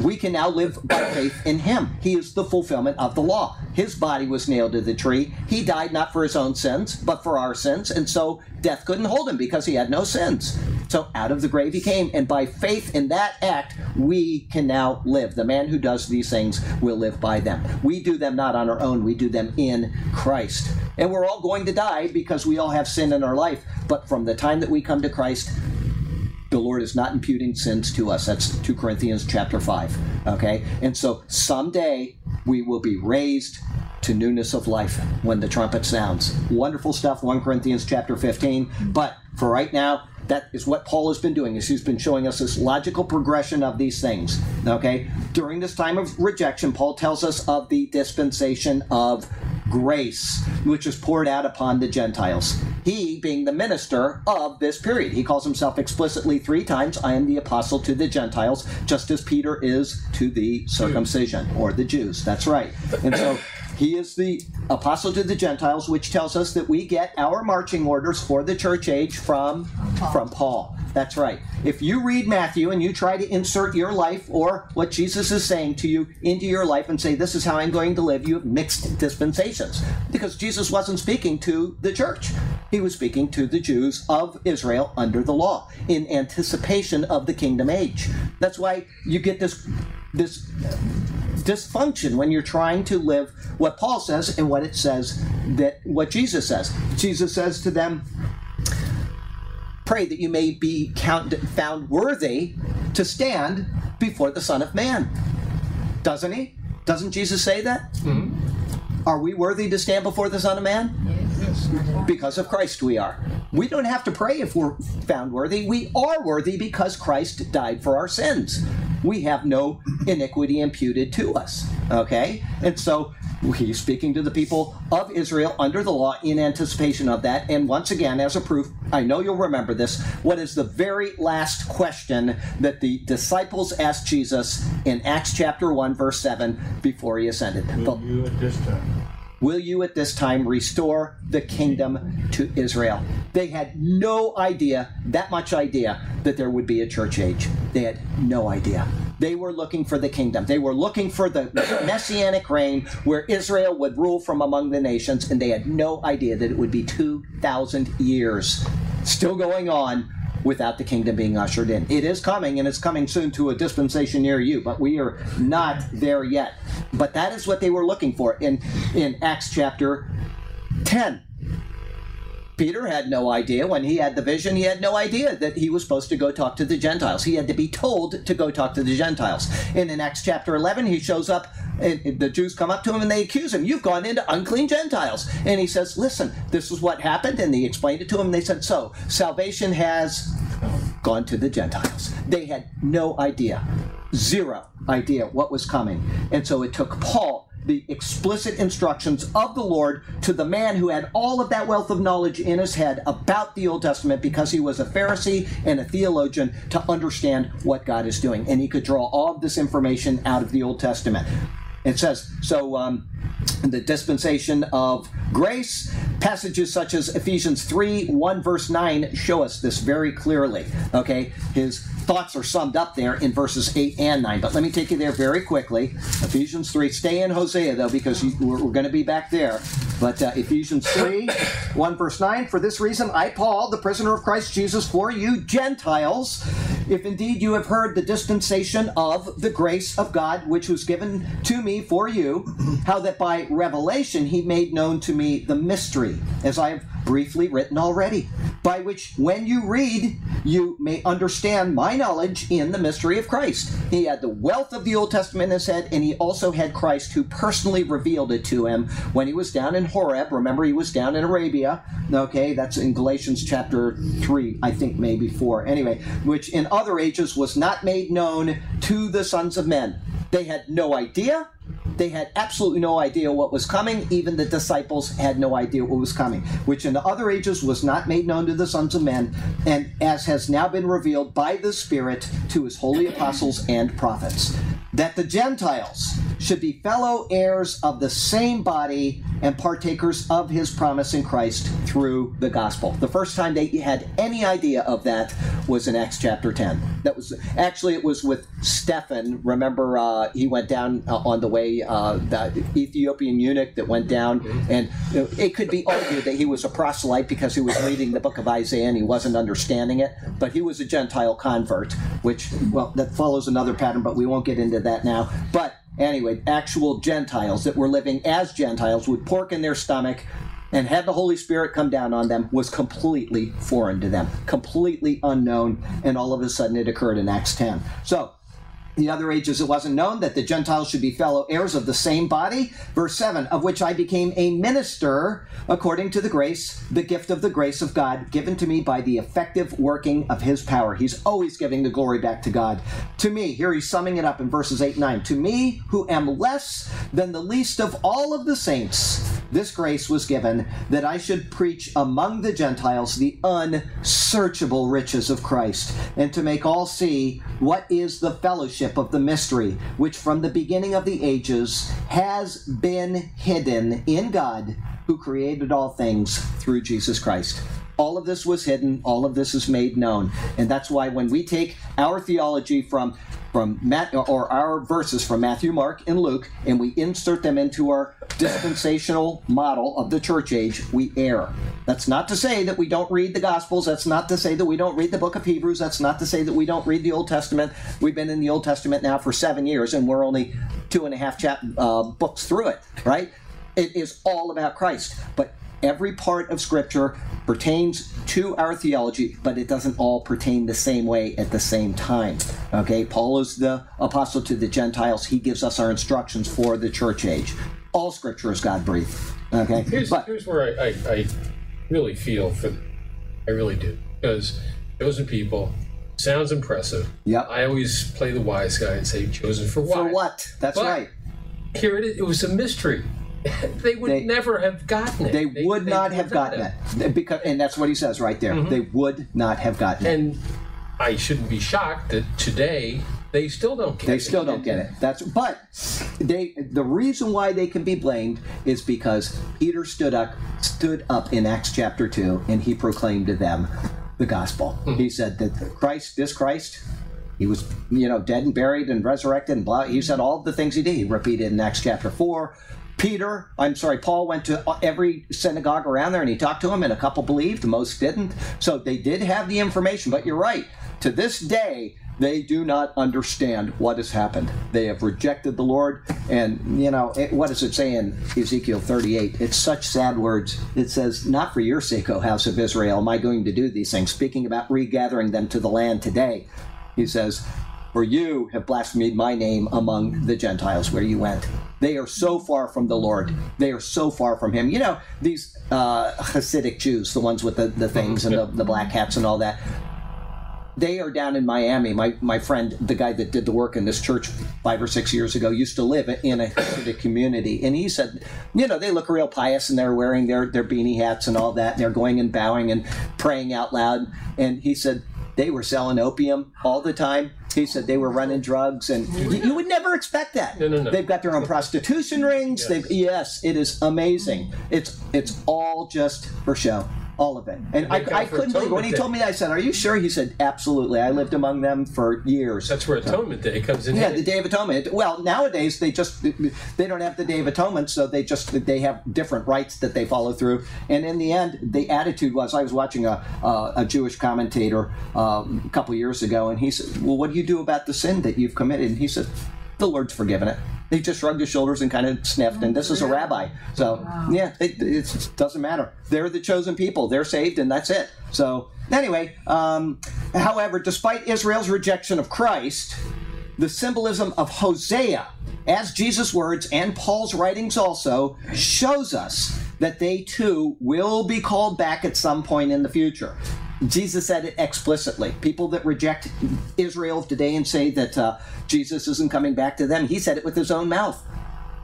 we can now live by faith in him. He is the fulfillment of the law. His body was nailed to the tree. He died not for his own sins, but for our sins. And so death couldn't hold him because he had no sins. So out of the grave he came. And by faith in that act, we can now live. The man who does these things will live by them. We do them not on our own, we do them in Christ. And we're all going to die because we all have sin in our life. But from the time that we come to Christ, the Lord is not imputing sins to us. That's 2 Corinthians chapter 5. Okay? And so someday we will be raised to newness of life when the trumpet sounds. Wonderful stuff, 1 Corinthians chapter 15. But for right now, that is what Paul has been doing. Is he's been showing us this logical progression of these things. Okay? During this time of rejection, Paul tells us of the dispensation of grace, which is poured out upon the Gentiles. He being the minister of this period. He calls himself explicitly three times, I am the apostle to the Gentiles, just as Peter is to the circumcision, or the Jews. That's right. And so he is the apostle to the Gentiles, which tells us that we get our marching orders for the church age from from Paul. That's right. If you read Matthew and you try to insert your life or what Jesus is saying to you into your life and say, This is how I'm going to live, you have mixed dispensations. Because Jesus wasn't speaking to the church, he was speaking to the Jews of Israel under the law in anticipation of the kingdom age. That's why you get this this dysfunction when you're trying to live what Paul says and what it says that what Jesus says. Jesus says to them, pray that you may be count, found worthy to stand before the Son of Man. Doesn't he? Doesn't Jesus say that? Mm-hmm. Are we worthy to stand before the Son of Man? Yes. Because of Christ, we are. We don't have to pray if we're found worthy. We are worthy because Christ died for our sins. We have no iniquity imputed to us. Okay? And so he's speaking to the people of Israel under the law in anticipation of that. And once again, as a proof, I know you'll remember this. What is the very last question that the disciples asked Jesus in Acts chapter 1, verse 7, before he ascended? Will you at this time? Will you at this time restore the kingdom to Israel? They had no idea, that much idea, that there would be a church age. They had no idea. They were looking for the kingdom. They were looking for the <coughs> messianic reign where Israel would rule from among the nations, and they had no idea that it would be 2,000 years still going on without the kingdom being ushered in. It is coming, and it's coming soon to a dispensation near you, but we are not there yet. But that is what they were looking for in, in Acts chapter 10. Peter had no idea when he had the vision, he had no idea that he was supposed to go talk to the Gentiles. He had to be told to go talk to the Gentiles. And in Acts chapter 11, he shows up, and the Jews come up to him and they accuse him. You've gone into unclean Gentiles. And he says, Listen, this is what happened. And they explained it to him. And they said, So, salvation has gone to the Gentiles. They had no idea, zero idea what was coming. And so it took Paul the explicit instructions of the Lord to the man who had all of that wealth of knowledge in his head about the Old Testament because he was a Pharisee and a theologian to understand what God is doing. And he could draw all of this information out of the Old Testament. It says, so um, the dispensation of grace. Passages such as Ephesians 3 1 verse 9 show us this very clearly. Okay, his thoughts are summed up there in verses 8 and 9. But let me take you there very quickly. Ephesians 3, stay in Hosea though, because you, we're, we're going to be back there. But uh, Ephesians 3 1 verse 9 For this reason, I, Paul, the prisoner of Christ Jesus, for you Gentiles, if indeed you have heard the dispensation of the grace of God, which was given to me for you, how that by revelation he made known to me the mystery, as I have briefly written already, by which when you read, you may understand my knowledge in the mystery of Christ. He had the wealth of the Old Testament in his head, and he also had Christ who personally revealed it to him when he was down in Horeb. Remember, he was down in Arabia. Okay, that's in Galatians chapter 3, I think maybe 4. Anyway, which in other ages was not made known to the sons of men. They had no idea they had absolutely no idea what was coming. Even the disciples had no idea what was coming, which in the other ages was not made known to the sons of men, and as has now been revealed by the Spirit to his holy apostles and prophets. That the Gentiles should be fellow heirs of the same body and partakers of his promise in Christ through the gospel. The first time they had any idea of that was in Acts chapter 10. That was actually it was with Stephen. Remember, uh, he went down uh, on the way, uh, the Ethiopian eunuch that went down, and it could be argued that he was a proselyte because he was reading the book of Isaiah and he wasn't understanding it, but he was a Gentile convert, which, well, that follows another pattern, but we won't get into that now. But anyway, actual Gentiles that were living as Gentiles with pork in their stomach and had the Holy Spirit come down on them was completely foreign to them, completely unknown, and all of a sudden it occurred in Acts 10. So, the other ages it wasn't known that the Gentiles should be fellow heirs of the same body. Verse 7 Of which I became a minister according to the grace, the gift of the grace of God given to me by the effective working of his power. He's always giving the glory back to God. To me, here he's summing it up in verses 8 and 9. To me, who am less than the least of all of the saints, this grace was given that I should preach among the Gentiles the unsearchable riches of Christ, and to make all see what is the fellowship of the mystery, which from the beginning of the ages has been hidden in God, who created all things through Jesus Christ. All of this was hidden, all of this is made known. And that's why when we take our theology from from Matt or our verses from Matthew, Mark, and Luke, and we insert them into our dispensational model of the church age, we err. That's not to say that we don't read the Gospels. That's not to say that we don't read the book of Hebrews. That's not to say that we don't read the Old Testament. We've been in the Old Testament now for seven years, and we're only two and a half chap- uh, books through it, right? It is all about Christ. But every part of Scripture pertains to our theology, but it doesn't all pertain the same way at the same time. Okay, Paul is the apostle to the Gentiles. He gives us our instructions for the church age. All Scripture is God breathed. Okay, Here's, but here's where I, I, I really feel for, I really do, because chosen people sounds impressive. Yeah, I always play the wise guy and say chosen for what? for what? That's But right. Here it is. It was a mystery. <laughs> they would They- never have gotten it. They, would not have gotten it because, and that's what he says right there. Mm-hmm. They would not have gotten it. And I shouldn't be shocked that today they still don't get it. They still don't get it. That's but they the reason why they can be blamed is because Peter stood up stood up in Acts chapter 2 and he proclaimed to them the gospel. Mm-hmm. He said that Christ this Christ he was you know dead and buried and resurrected and blah he said all the things he did. He repeated in Acts chapter 4 Peter, I'm sorry, Paul went to every synagogue around there and he talked to them, and a couple believed, most didn't. So they did have the information, but you're right. To this day, they do not understand what has happened. They have rejected the Lord. And, you know, it, what does it say in Ezekiel 38? It's such sad words. It says, Not for your sake, O house of Israel, am I going to do these things. Speaking about regathering them to the land today, he says, For you have blasphemed my name among the Gentiles where you went. They are so far from the Lord. They are so far from Him. You know, these uh, Hasidic Jews, the ones with the, the things and the, the black hats and all that, they are down in Miami. My my friend, the guy that did the work in this church five or six years ago, used to live in a Hasidic community, and he said, you know, they look real pious and they're wearing their their beanie hats and all that, and they're going and bowing and praying out loud. And he said they were selling opium all the time He said they were running drugs, and mm-hmm. you, you would never expect that. No, no, no. They've got their own prostitution rings. Yes. They've yes, it is amazing. It's it's all just for show. All of it, and I, I couldn't believe when he told me that. I said, "Are you sure?" He said, "Absolutely. I lived among them for years." That's where Atonement Day comes in. Yeah, the Day of Atonement. Well, nowadays they just they don't have the Day of Atonement, so they just they have different rites that they follow through. And in the end, the attitude was I was watching a a, a Jewish commentator um, a couple years ago, and he said, "Well, what do you do about the sin that you've committed?" And he said, "The Lord's forgiven it." He just shrugged his shoulders and kind of sniffed. And this is a rabbi, so yeah, it, it doesn't matter. They're the chosen people. They're saved, and that's it. So anyway, um, however, despite Israel's rejection of Christ, the symbolism of Hosea, as Jesus' words and Paul's writings also, shows us that they too will be called back at some point in the future. Jesus said it explicitly. People that reject Israel today and say that uh, Jesus isn't coming back to them, he said it with his own mouth.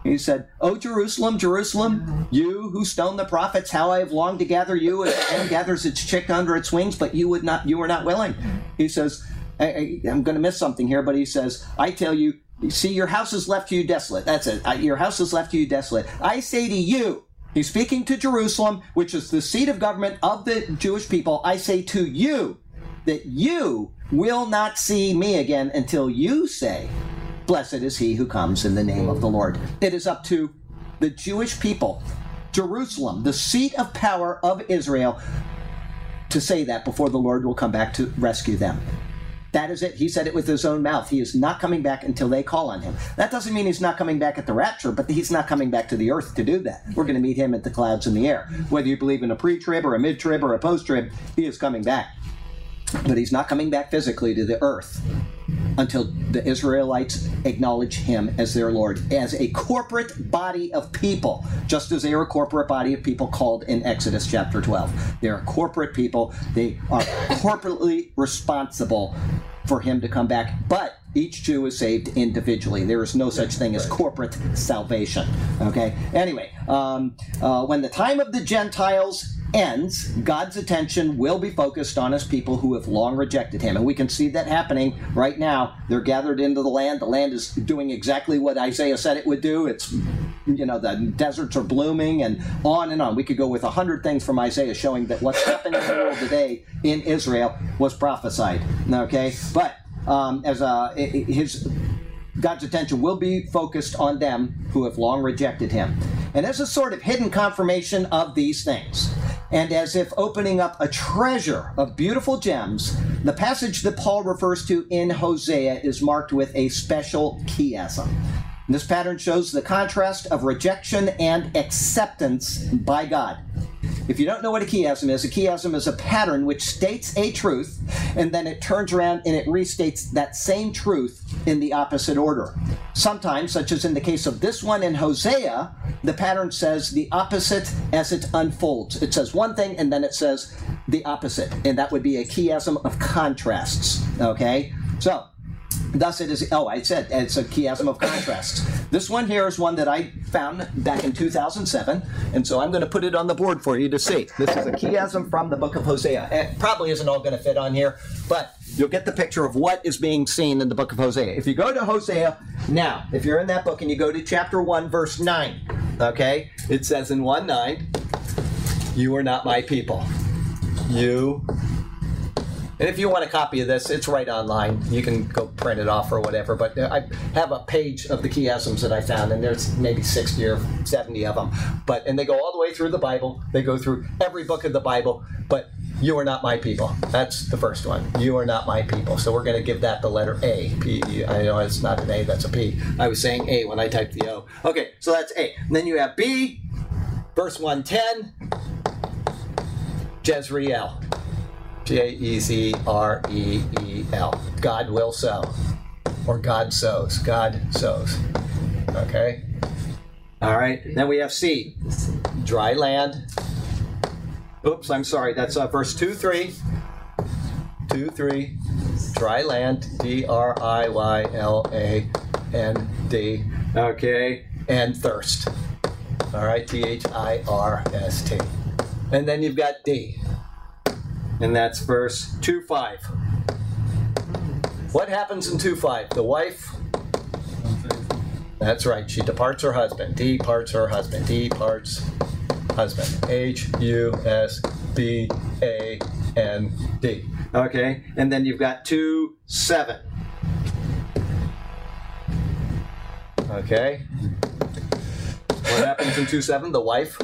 He said, O Jerusalem, Jerusalem, you who stone the prophets, how I have longed to gather you as a hen gathers its chick under its wings, but you would not you were not willing. He says, I, I'm going to miss something here, but he says, I tell you, see, your house is left to you desolate. That's it. Your house is left to you desolate. I say to you, he's speaking to Jerusalem, which is the seat of government of the Jewish people. I say to you that you will not see me again until you say, Blessed is he who comes in the name of the Lord. It is up to the Jewish people, Jerusalem, the seat of power of Israel, to say that before the Lord will come back to rescue them. That is it. He said it with his own mouth. He is not coming back until they call on him. That doesn't mean he's not coming back at the rapture, but he's not coming back to the earth to do that. We're going to meet him at the clouds in the air. Whether you believe in a pre trib or a mid trib or a post trib, he is coming back. But he's not coming back physically to the earth until the Israelites acknowledge him as their Lord, as a corporate body of people, just as they are a corporate body of people called in Exodus chapter 12. They're corporate people, they are corporately responsible for him to come back, but each Jew is saved individually. There is no such thing as corporate salvation. Okay? Anyway, um, uh, when the time of the Gentiles ends, God's attention will be focused on his people who have long rejected him. And we can see that happening right now. They're gathered into the land. The land is doing exactly what Isaiah said it would do. It's, you know, the deserts are blooming and on and on. We could go with a hundred things from Isaiah showing that what's happening in the world today in Israel was prophesied. Okay? But um, as uh, his God's attention will be focused on them who have long rejected him. And as a sort of hidden confirmation of these things, and as if opening up a treasure of beautiful gems, the passage that Paul refers to in Hosea is marked with a special chiasm. This pattern shows the contrast of rejection and acceptance by God. If you don't know what a chiasm is, a chiasm is a pattern which states a truth and then it turns around and it restates that same truth in the opposite order. Sometimes, such as in the case of this one in Hosea, the pattern says the opposite as it unfolds. It says one thing and then it says the opposite, and that would be a chiasm of contrasts. Okay? So, Thus, it is. Oh, I said it's a chiasm of contrasts. This one here is one that I found back in 2007, and so I'm going to put it on the board for you to see. This is a chiasm from the book of Hosea. It probably isn't all going to fit on here, but you'll get the picture of what is being seen in the book of Hosea. If you go to Hosea now, if you're in that book and you go to chapter 1, verse 9, okay, it says in 1 9, You are not my people. You and if you want a copy of this, it's right online. You can go print it off or whatever. But uh, I have a page of the chiasms that I found, and there's maybe 60 or 70 of them. But and they go all the way through the Bible. They go through every book of the Bible. But you are not my people. That's the first one. You are not my people. So we're going to give that the letter A. P. I know it's not an A. That's a P. I was saying A when I typed the O. Okay, so that's A. And then you have B, verse 110. Jezreel. J E Z R E E L. God will sow. Or God sows. God sows. Okay? All right. Then we have C. Dry land. Oops, I'm sorry. That's uh, verse 2 3. 2 3. Dry land. D R I Y L A N D. Okay. And thirst. All right. T H I R S T. And then you've got D and that's verse 2 5. What happens in 2 5? The wife that's right. She departs her husband. Departs her husband. Departs husband. H U S B A N D. Okay, and then you've got two seven. Okay. What happens in two seven? The wife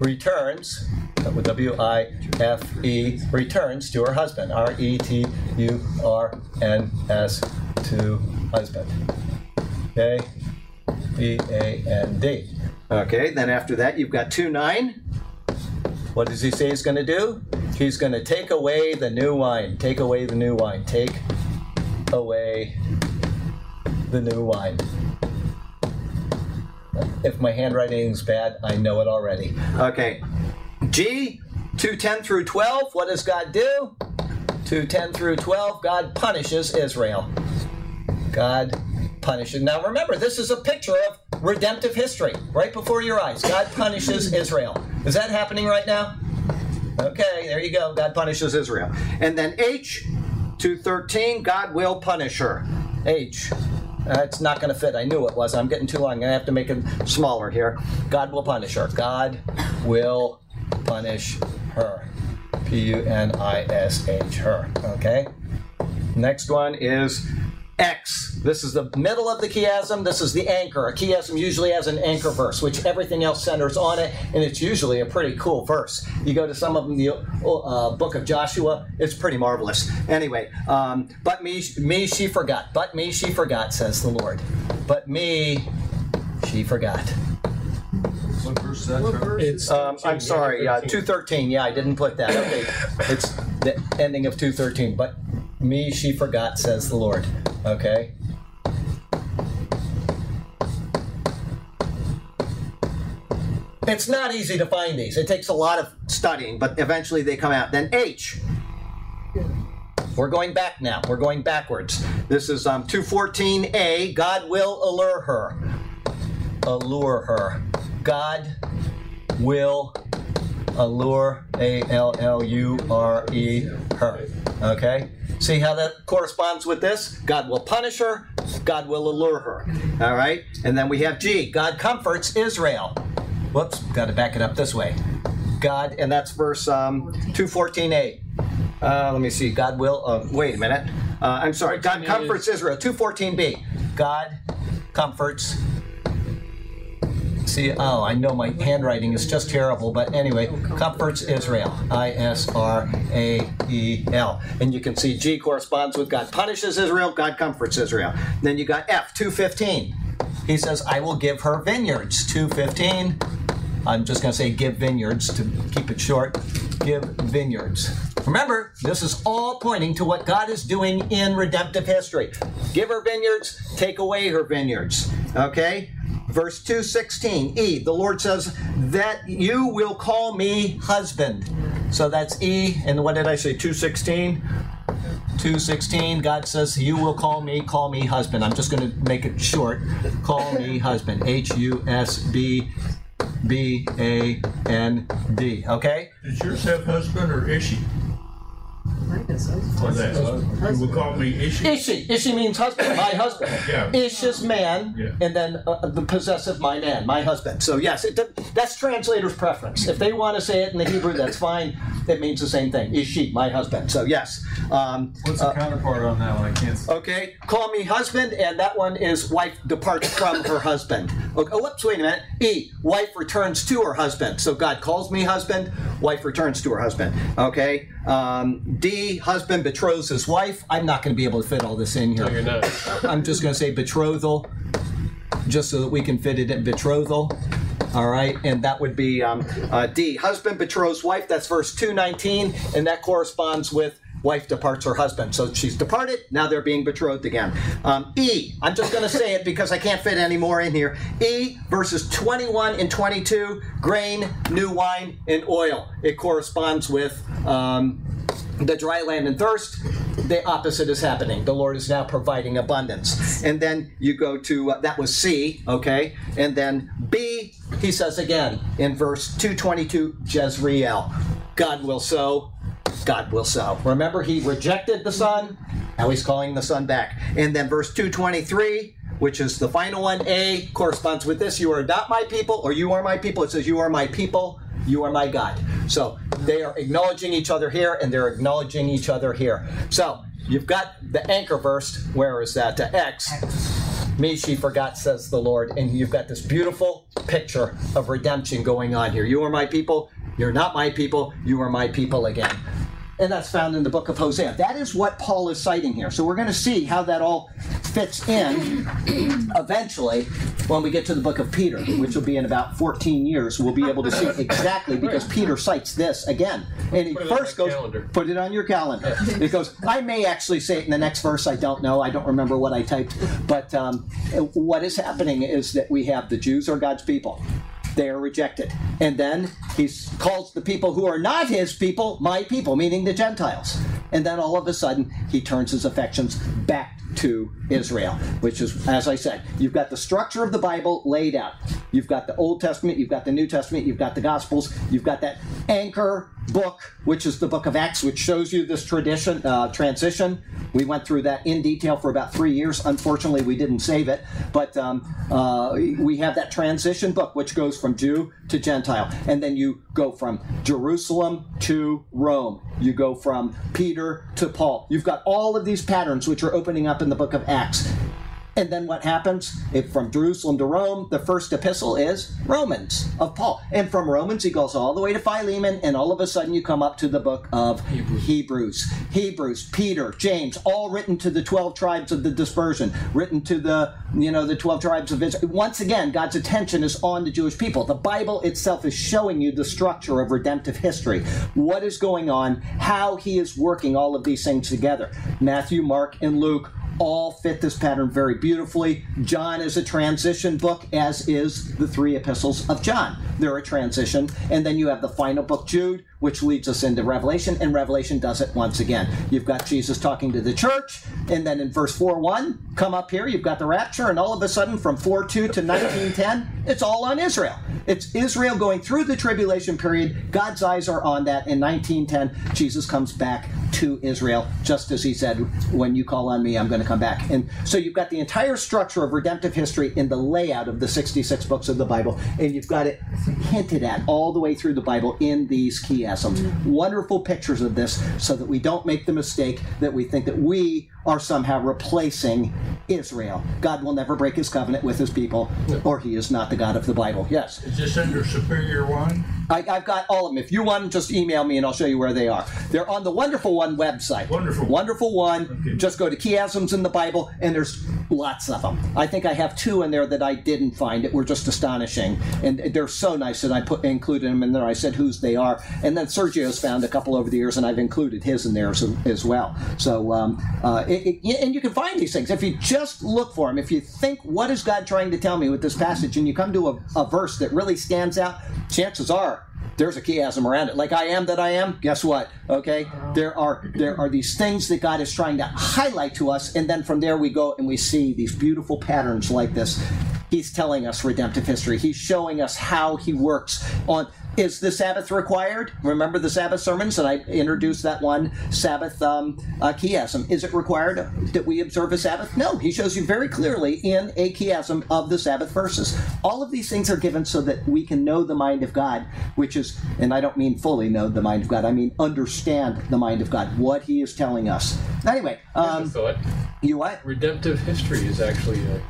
returns. With W I F E returns to her husband. R E T U R N S to husband. Okay. B A N D. Okay, then after that you've got 2 9. What does he say he's going to do? He's going to take away the new wine. Take away the new wine. Take away the new wine. If my handwriting is bad, I know it already. Okay. G, 210 through 12. What does God do? 210 through 12, God punishes Israel. God punishes. Now remember, this is a picture of redemptive history right before your eyes. God punishes Israel. Is that happening right now? Okay, there you go. God punishes Israel. And then H, 213, God will punish her. H. That's not going to fit. I knew it was. I'm getting too long. To have to make it smaller here. God will punish her. God will punish her. P U N I S H, her. Okay? Next one is X. This is the middle of the chiasm. This is the anchor. A chiasm usually has an anchor verse, which everything else centers on it, and it's usually a pretty cool verse. You go to some of them, the uh, book of Joshua, it's pretty marvelous. Anyway, um, but me, me she forgot. But me she forgot, says the Lord. But me she forgot. What verse is? It's Um, I'm sorry, uh, 213. Yeah, I didn't put that. Okay, it's the ending of 213. But me she forgot, says the Lord. Okay. It's not easy to find these. It takes a lot of studying, but eventually they come out. Then H. We're going back now. We're going backwards. This is um, 214a. God will allure her. Allure her. God will allure A L L U R E her. Okay? See how that corresponds with this? God will punish her, God will allure her. All right? And then we have G. God comforts Israel. Whoops, got to back it up this way. God, and that's verse um, 214a. Uh, let me see. God will. Uh, wait a minute. Uh, I'm sorry. God comforts Israel. 214b. God comforts See, oh, I know my handwriting is just terrible, but anyway, comforts Israel. I S R A E L. And you can see G corresponds with God punishes Israel, God comforts Israel. Then you got F, 215. He says, I will give her vineyards. 215. I'm just going to say give vineyards to keep it short. Give vineyards. Remember, this is all pointing to what God is doing in redemptive history. Give her vineyards, take away her vineyards. Okay? Verse 216, E, the Lord says, that you will call me husband. So that's E, and what did I say, 216? 216, God says, You will call me, call me husband. I'm just going to make it short. Call me <laughs> husband. H U S B B A N D. Okay? is yours have husband or Ishi? Or that? You would call me Ishi? Ishi. Ishi means husband, my husband. Yeah. Ish is man, Yeah. and then uh, the possessive, my man, my husband. So yes, it, that's translator's preference. If they want to say it in the Hebrew, that's fine. It means the same thing. Ishi, my husband. So yes. Um, What's the counterpart on that one? I can't see. Okay, call me husband, and that one is wife departs from her husband. Okay, oh, whoops, wait a minute. E, wife returns to her husband. So God calls me husband, wife returns to her husband. Okay, um, D, husband betroths his wife. I'm not going to be able to fit all this in here. No, you're not. I'm just going to say betrothal, just so that we can fit it in betrothal. All right, and that would be um, uh, D. Husband betroths wife. That's verse 219, and that corresponds with wife departs her husband. So she's departed, now they're being betrothed again. Um, e, I'm just going to say it because I can't fit any more in here. E, verses 21 and 22, grain, new wine, and oil. It corresponds with. Um, the dry land and thirst, the opposite is happening. The Lord is now providing abundance. And then you go to, uh, that was C, okay? And then B, he says again in verse 222, Jezreel, God will sow, God will so. Remember, he rejected the Son, Now he's calling the son back. And then verse 223, which is the final one, A, corresponds with this You are not my people, or you are my people. It says, You are my people, you are my God. So they are acknowledging each other here, and they're acknowledging each other here. So you've got the anchor verse. Where is that? To X. Me she forgot, says the Lord. And you've got this beautiful picture of redemption going on here. You are my people, you're not my people, you are my people again. And that's found in the book of Hosea. That is what Paul is citing here. So we're going to see how that all fits in eventually when we get to the book of Peter, which will be in about 14 years. We'll be able to see exactly because Peter cites this again. And he Put it on first goes, calendar. put it on your calendar. It goes, I may actually say it in the next verse. I don't know. I don't remember what I typed. But um, what is happening is that we have the Jews are God's people. They are rejected. And then he calls the people who are not his people my people, meaning the Gentiles. And then all of a sudden, he turns his affections back to Israel, which is, as I said, you've got the structure of the Bible laid out. You've got the Old Testament, you've got the New Testament, you've got the Gospels, you've got that anchor book, which is the book of Acts, which shows you this tradition uh, transition. We went through that in detail for about three years. Unfortunately, we didn't save it, but um, uh, we have that transition book, which goes from Jew to Gentile, and then you go from Jerusalem to Rome. You go from Peter to Paul. You've got all of these patterns which are opening up in the book of Acts. And then what happens? If from Jerusalem to Rome, the first epistle is Romans of Paul. And from Romans, he goes all the way to Philemon, and all of a sudden you come up to the book of Hebrews. Hebrews, Peter, James, all written to the 12 tribes of the dispersion, written to the, you know, the 12 tribes of Israel. Once again, God's attention is on the Jewish people. The Bible itself is showing you the structure of redemptive history. What is going on, how he is working all of these things together. Matthew, Mark, and Luke all fit this pattern very beautifully. John is a transition book, as is the three epistles of John. They're a transition. And then you have the final book, Jude, which leads us into Revelation, and Revelation does it once again. You've got Jesus talking to the church, and then in verse 4 1, come up here, you've got the rapture, and all of a sudden from 4 2 to 1910, it's all on Israel. It's Israel going through the tribulation period. God's eyes are on that. In 1910, Jesus comes back to Israel, just as he said, When you call on me, I'm going to come back. And so you've got the entire structure of redemptive history in the layout of the 66 books of the Bible, and you've got it hinted at all the way through the Bible in these chiasms. Wonderful pictures of this so that we don't make the mistake that we think that we are somehow replacing Israel. God will never break his covenant with his people, or he is not the God of the Bible. Yes. Is this under Superior Word? I, I've got all of them. If you want them, just email me and I'll show you where they are. They're on the Wonderful Word website. Wonderful. Wonderful Word. Okay. Just go to chiasms in the Bible, and there's lots of them. I think I have two in there that I didn't find that were just astonishing, and they're so nice that I put included them in there. I said whose they are, and then Sergio's found a couple over the years, and I've included his in there as, as well. So, um, uh, it, it, and you can find these things if you just look for them. If you think, what is God trying to tell me with this passage, and you come to a, a verse that really stands out, chances are there's a chiasm around it. Like I am that I am. Guess what? Okay, there are there are these things that God is trying to highlight to us, and then from there we go and we see these beautiful patterns like this. He's telling us redemptive history. He's showing us how He works on. Is the Sabbath required? Remember the Sabbath sermons, and I introduced that one Sabbath um, uh, chiasm. Is it required that we observe a Sabbath? No. He shows you very clearly in a chiasm of the Sabbath verses. All of these things are given so that we can know the mind of God, which is, and I don't mean fully know the mind of God. I mean understand the mind of God, what He is telling us. Anyway, Here's a um, thought. you what? Redemptive history is actually a.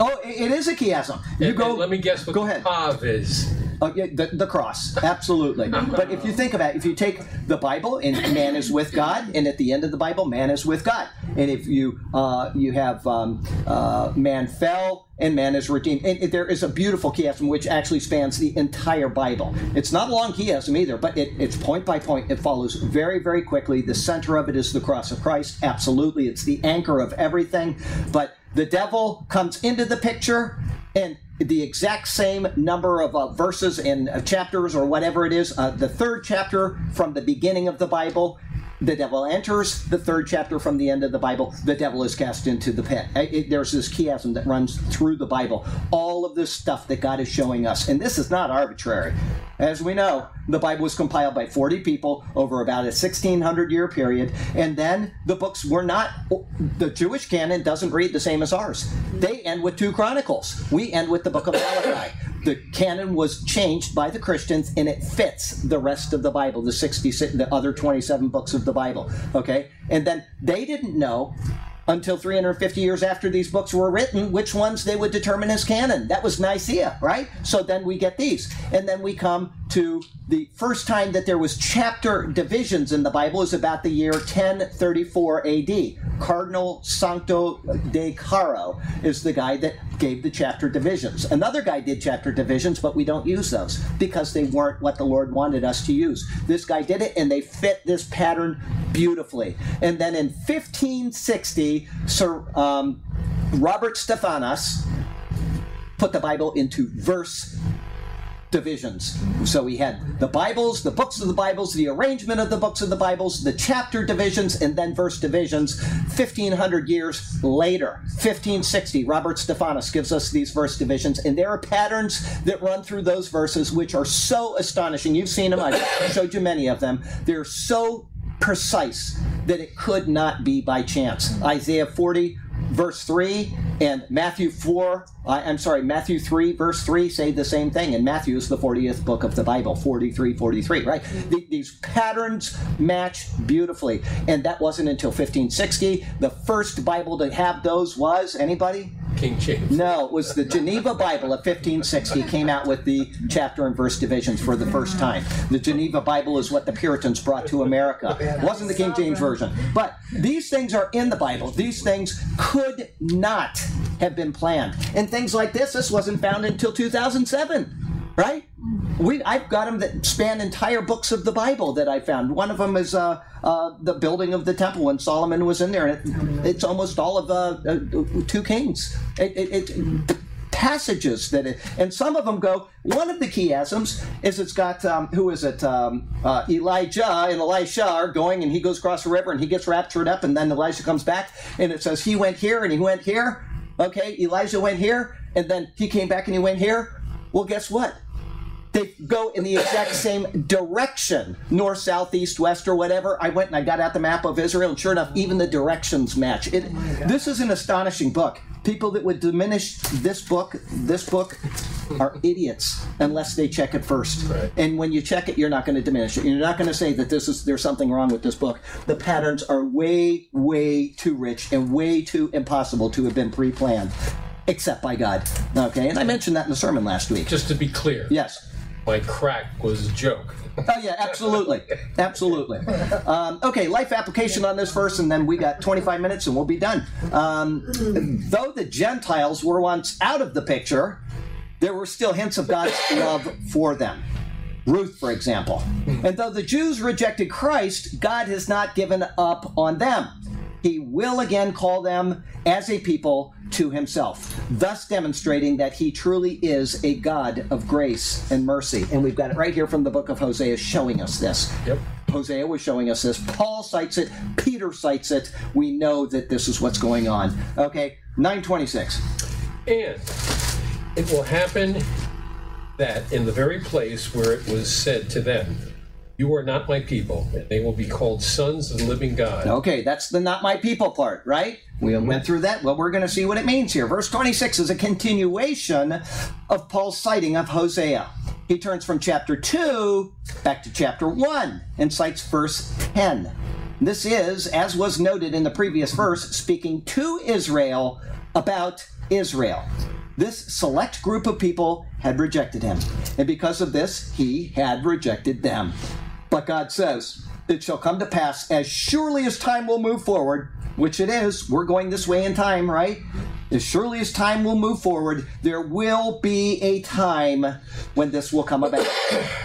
Oh, it is a chiasm. You And- go. and let me guess what Go ahead. Is. Oh, yeah, the, the cross, absolutely. <laughs> But if you think about it, if you take the Bible and man is with God, and at the end of the Bible, man is with God, and if you uh, you have um, uh, man fell and man is redeemed, and it- there is a beautiful chiasm which actually spans the entire Bible. It's not a long chiasm either, but it, it's point by point. It follows very very quickly. The center of it is the cross of Christ. Absolutely, it's the anchor of everything. But the devil comes into the picture and the exact same number of uh, verses and uh, chapters or whatever it is, uh, the third chapter from the beginning of the Bible the devil enters the third chapter from the end of the Bible, the devil is cast into the pit. It- it- there's this chiasm that runs through the Bible. All of this stuff that God is showing us, and this is not arbitrary. As we know, the Bible was compiled by 40 people over about a 1600 year period, and then the books were not, the Jewish canon doesn't read the same as ours. They end with two Chronicles. We end with the book of Malachi the canon was changed by the Christians and it fits the rest of the Bible, the 66, the other 27 books of the Bible. Okay? And then they didn't know until 350 years after these books were written which ones they would determine as canon. That was Nicaea, right? So then we get these. And then we come to the first time that there was chapter divisions in the Bible is about the year 1034 AD. Cardinal Sancto de Caro is the guy that gave the chapter divisions. Another guy did chapter divisions, but we don't use those because they weren't what the Lord wanted us to use. This guy did it and they fit this pattern beautifully. And then in 1560, Sir um, Robert Stephanus put the Bible into verse divisions. So we had the Bibles, the books of the Bibles, the arrangement of the books of the Bibles, the chapter divisions, and then verse divisions. 1500 years later, 1560, Robert Stephanus gives us these verse divisions, and there are patterns that run through those verses which are so astonishing. You've seen them, I showed you many of them. They're so precise that it could not be by chance. Isaiah 40, verse 3 and Matthew 4, I, I'm sorry, Matthew 3, verse 3 say the same thing. And Matthew is the 40th book of the Bible, 43, 43, right? Mm-hmm. The- these patterns match beautifully. And that wasn't until 1560. The first Bible to have those was, anybody? King James. No, it was the Geneva Bible of 1560 came out with the chapter and verse divisions for the first time. The Geneva Bible is what the Puritans brought to America. It wasn't the King James Version. But these things are in the Bible. These things could not have been planned. And things like this, this wasn't found until 2007, right? We, I've got them that span entire books of the Bible that I found. One of them is uh, uh, the building of the temple when Solomon was in there. And it, it's almost all of uh, uh, two kings. It, it, it, passages that it, and some of them go. One of the chiasms is it's got um, who is it? Um, uh, Elijah and Elisha are going, and he goes across the river, and he gets raptured up, and then Elijah comes back, and it says he went here and he went here. Okay, Elijah went here, and then he came back and he went here. Well, guess what? They go in the exact same direction north south east west or whatever i went and i got out the map of israel and sure enough even the directions match. It, this is an astonishing book. People that would diminish this book this book are idiots unless they check it first. And when you check it you're not going to diminish it. You're not going to say that this is there's something wrong with this book. The patterns are way way too rich and way too impossible to have been pre-planned except by god okay? And i mentioned that in the sermon last week. Just to be clear, yes my crack was a joke. Oh yeah, absolutely, absolutely. Um, okay, life application on this verse, and then we got 25 minutes, and we'll be done. Um, though the Gentiles were once out of the picture, there were still hints of God's love for them. Ruth, for example. And though the Jews rejected Christ, God has not given up on them. He will again call them as a people to himself, thus demonstrating that he truly is a God of grace and mercy. And we've got it right here from the book of Hosea showing us this. Yep. Hosea was showing us this. Paul cites it. Peter cites it. We know that this is what's going on. Okay, 926. And it will happen that in the very place where it was said to them, You are not my people, and they will be called sons of the living God. Okay, that's the not my people part, right? We mm-hmm. went through that. Well, we're going to see what it means here. Verse 26 is a continuation of Paul's citing of Hosea. He turns from chapter 2 back to chapter 1 and cites verse 10. This is, as was noted in the previous verse, speaking to Israel about Israel. This select group of people had rejected him, and because of this, he had rejected them. But God says, It shall come to pass as surely as time will move forward, which it is, we're going this way in time, right? As surely as time will move forward, there will be a time when this will come about.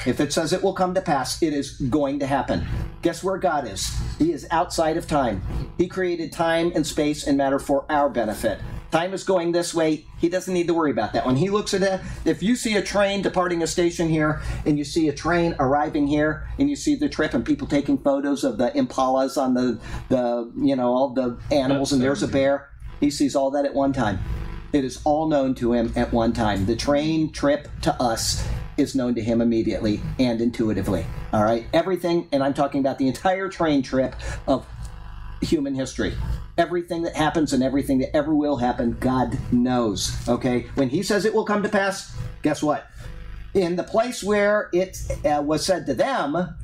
If it says it will come to pass, it is going to happen. Guess where God is? He is outside of time. He created time and space and matter for our benefit. Time is going this way. He doesn't need to worry about that. When he looks at it, if you see a train departing a station here and you see a train arriving here and you see the trip and people taking photos of the impalas on the, the you know, all the animals and there's a bear, he sees all that at one time. It is all known to him at one time. The train trip to us is known to him immediately and intuitively. All right? Everything, and I'm talking about the entire train trip of human history. Everything that happens and everything that ever will happen, God knows. Okay? When He says it will come to pass, guess what? In the place where it uh, was said to them,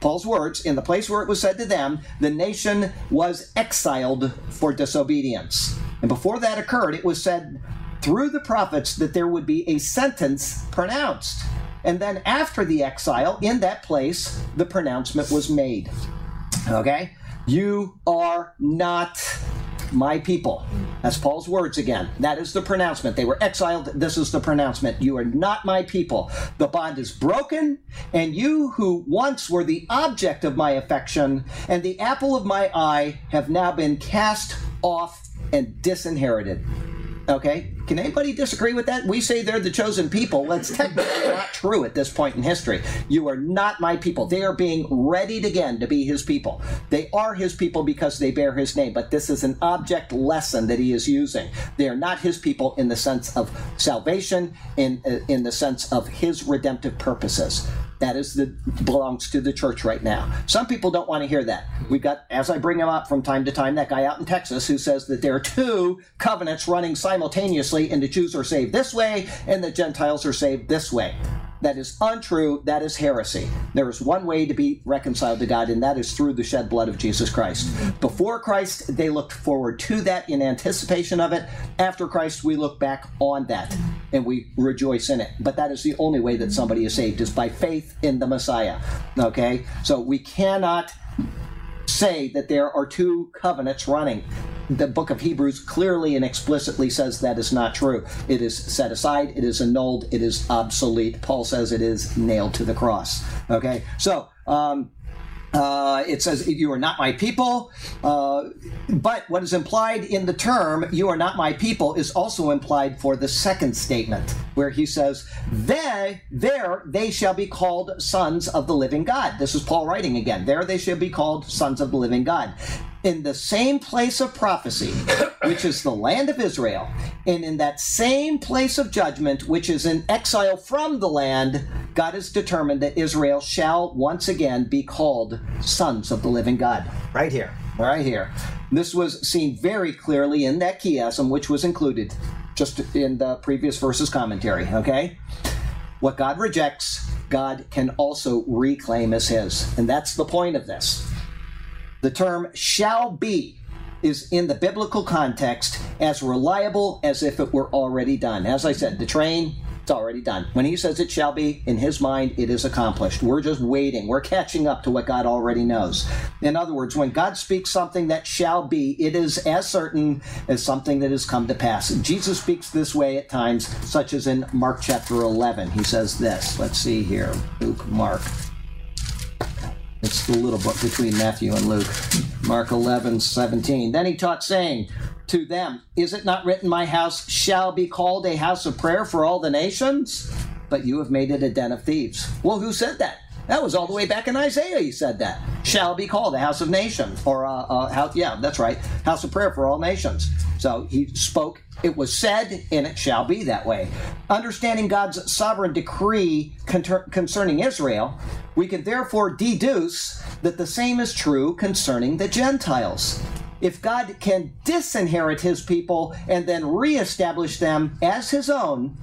Paul's words, in the place where it was said to them, the nation was exiled for disobedience. And before that occurred, it was said through the prophets that there would be a sentence pronounced. And then after the exile, in that place, the pronouncement was made. Okay? You are not my people. That's Paul's words again. That is the pronouncement. They were exiled. This is the pronouncement. You are not my people. The bond is broken, and you who once were the object of my affection and the apple of my eye have now been cast off and disinherited. Okay? Can anybody disagree with that? We say they're the chosen people. That's technically <laughs> not true at this point in history. You are not my people. They are being readied again to be his people. They are his people because they bear his name, but this is an object lesson that he is using. They are not his people in the sense of salvation, in, uh, in the sense of his redemptive purposes. That is the belongs to the church right now. Some people don't want to hear that. We've got, as I bring him up from time to time, that guy out in Texas who says that there are two covenants running simultaneously, and the Jews are saved this way, and the Gentiles are saved this way. That is untrue. That is heresy. There is one way to be reconciled to God, and that is through the shed blood of Jesus Christ. Before Christ, they looked forward to that in anticipation of it. After Christ, we look back on that and we rejoice in it. But that is the only way that somebody is saved, is by faith in the Messiah. Okay? So we cannot say that there are two covenants running. The book of Hebrews clearly and explicitly says that is not true. It is set aside, it is annulled, it is obsolete. Paul says it is nailed to the cross. Okay? So, um, uh, it says, You are not my people. Uh, but what is implied in the term, You are not my people, is also implied for the second statement, where he says, They, there they shall be called sons of the living God. This is Paul writing again. There they shall be called sons of the living God in the same place of prophecy, which is the land of Israel, and in that same place of judgment, which is in exile from the land, God has determined that Israel shall once again be called sons of the living God. Right here, right here. This was seen very clearly in that chiasm, which was included just in the previous verse's commentary, okay? What God rejects, God can also reclaim as his. And that's the point of this. The term shall be is in the biblical context as reliable as if it were already done. As I said, the train, it's already done. When he says it shall be, in his mind, it is accomplished. We're just waiting. We're catching up to what God already knows. In other words, when God speaks something that shall be, it is as certain as something that has come to pass. Jesus speaks this way at times, such as in Mark chapter 11. He says this. Let's see here. Luke, Mark. It's the little book between Matthew and Luke. Mark 11, 17. Then he taught, saying to them, Is it not written, My house shall be called a house of prayer for all the nations? But you have made it a den of thieves. Well, who said that? That was all the way back in Isaiah. He said that shall be called a house of nations, or uh, uh, house. Yeah, that's right, house of prayer for all nations. So he spoke. It was said, and it shall be that way. Understanding God's sovereign decree concerning Israel, we can therefore deduce that the same is true concerning the Gentiles. If God can disinherit his people and then reestablish them as his own,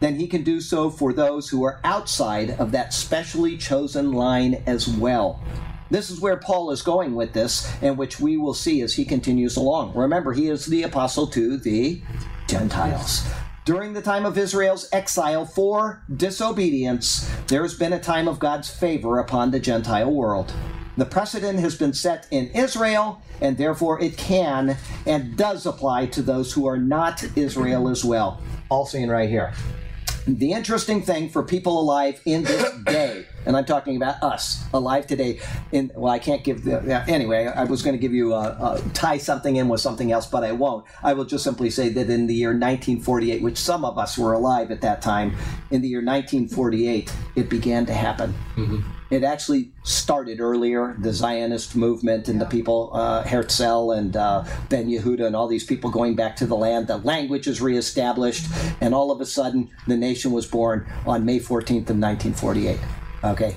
then he can do so for those who are outside of that specially chosen line as well. This is where Paul is going with this, and which we will see as he continues along. Remember, he is the apostle to the Gentiles. During the time of Israel's exile for disobedience, there has been a time of God's favor upon the Gentile world. The precedent has been set in Israel, and therefore it can and does apply to those who are not Israel as well. All seen right here the interesting thing for people alive in this day, and I'm talking about us alive today. In well, I can't give the yeah, anyway. I was going to give you a, a, tie something in with something else, but I won't. I will just simply say that in the year 1948, which some of us were alive at that time, in the year 1948, it began to happen. Mm-hmm. It actually started earlier, the Zionist movement and the people, uh, Herzl and uh, Ben Yehuda and all these people going back to the land. The language is reestablished, and all of a sudden, the nation was born on May 14th of 1948. Okay,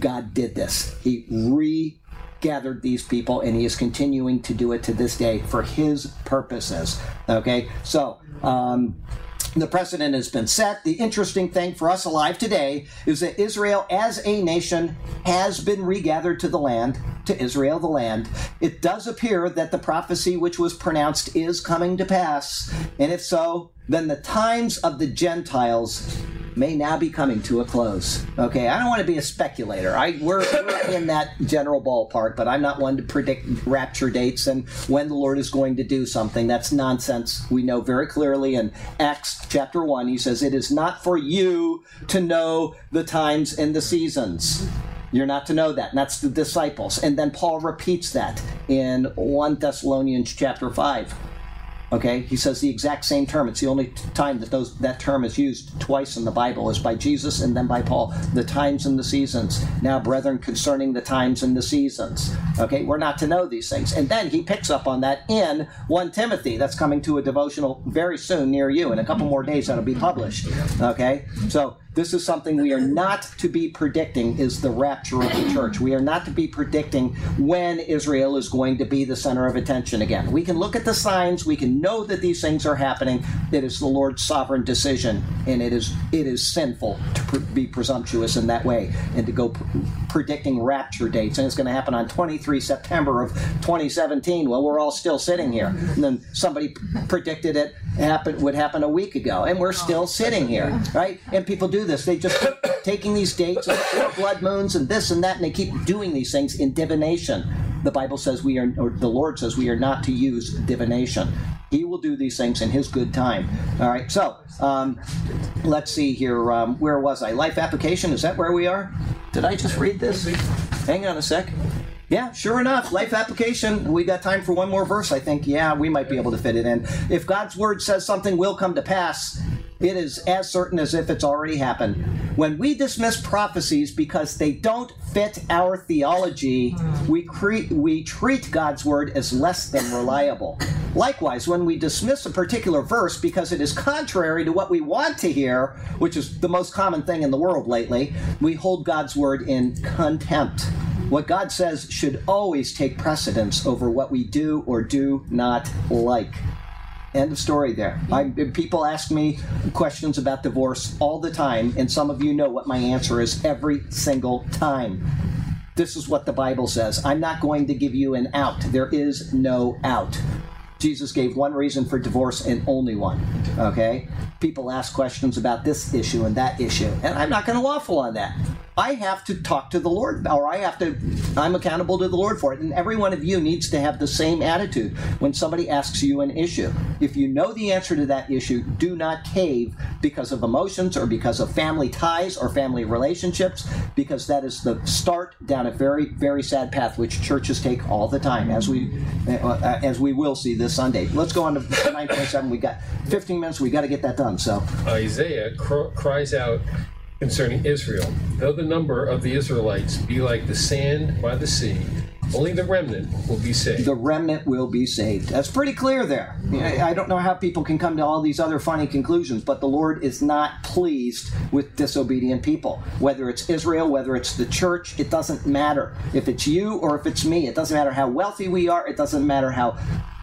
God did this. He regathered these people, and He is continuing to do it to this day for His purposes. Okay, so. Um, the precedent has been set. The interesting thing for us alive today is that Israel as a nation has been regathered to the land, to Israel, the land. It does appear that the prophecy which was pronounced is coming to pass. And if so, then the times of the Gentiles may now be coming to a close. Okay, I don't want to be a speculator. I we're, we're, in that general ballpark, but I'm not one to predict rapture dates and when the Lord is going to do something. That's nonsense. We know very clearly in Acts chapter one, he says, "It is not for you to know the times and the seasons." You're not to know that. And that's the disciples. And then Paul repeats that in 1 Thessalonians chapter 5. Okay, he says the exact same term. It's the only time that those that term is used twice in the Bible is by Jesus and then by Paul. The times and the seasons. Now, brethren, concerning the times and the seasons. Okay, we're not to know these things. And then he picks up on that in 1 Timothy. That's coming to a devotional very soon near you. In a couple more days, that'll be published. Okay, so this is something we are not to be predicting is the rapture of the church. We are not to be predicting when Israel is going to be the center of attention again. We can look at the signs, we can know that these things are happening. It is the Lord's sovereign decision, and it is it is sinful to be presumptuous in that way and to go pr- predicting rapture dates. And it's going to happen on 23 September of 2017. Well, we're all still sitting here, and then somebody predicted it happen would happen a week ago, and we're still sitting here, right? And people do this. They just keep <coughs> taking these dates and blood moons and this and that, and they keep doing these things in divination. The Bible says we are, or the Lord says we are not to use divination. He will do these things in His good time. All right. So um, let's see here. Um, where was I? Life application. Is that where we are? Did I just read this? Hang on a sec. Yeah, sure enough. Life application. We got time for one more verse, I think. Yeah, we might be able to fit it in. If God's word says something will come to pass, it is as certain as if it's already happened. When we dismiss prophecies because they don't fit our theology, hmm. we, cre- we treat God's word as less than reliable. Likewise, when we dismiss a particular verse because it is contrary to what we want to hear, which is the most common thing in the world lately, we hold God's word in contempt. What God says should always take precedence over what we do or do not like. End of story there. I, people ask me questions about divorce all the time, and some of you know what my answer is every single time. This is what the Bible says. I'm not going to give you an out. There is no out. Jesus gave one reason for divorce and only one. Okay? People ask questions about this issue and that issue, and I'm not going to waffle on that. I have to talk to the Lord, or I have to, I'm accountable to the Lord for it. And every one of you needs to have the same attitude when somebody asks you an issue. If you know the answer to that issue, do not cave because of emotions or because of family ties or family relationships, because that is the start down a very, very sad path which churches take all the time, as we, uh, as we will see this Sunday. Let's go on to 9.7. We got 15 minutes. We got to get that done. So Isaiah cr- cries out concerning Israel. Though the number of the Israelites be like the sand by the sea, only the remnant will be saved. the remnant will be saved. That's pretty clear there. I don't know how people can come to all these other funny conclusions, but the Lord is not pleased with disobedient people. Whether it's Israel, whether it's the church, it doesn't matter. If it's you or if it's me, it doesn't matter how wealthy we are, it doesn't matter how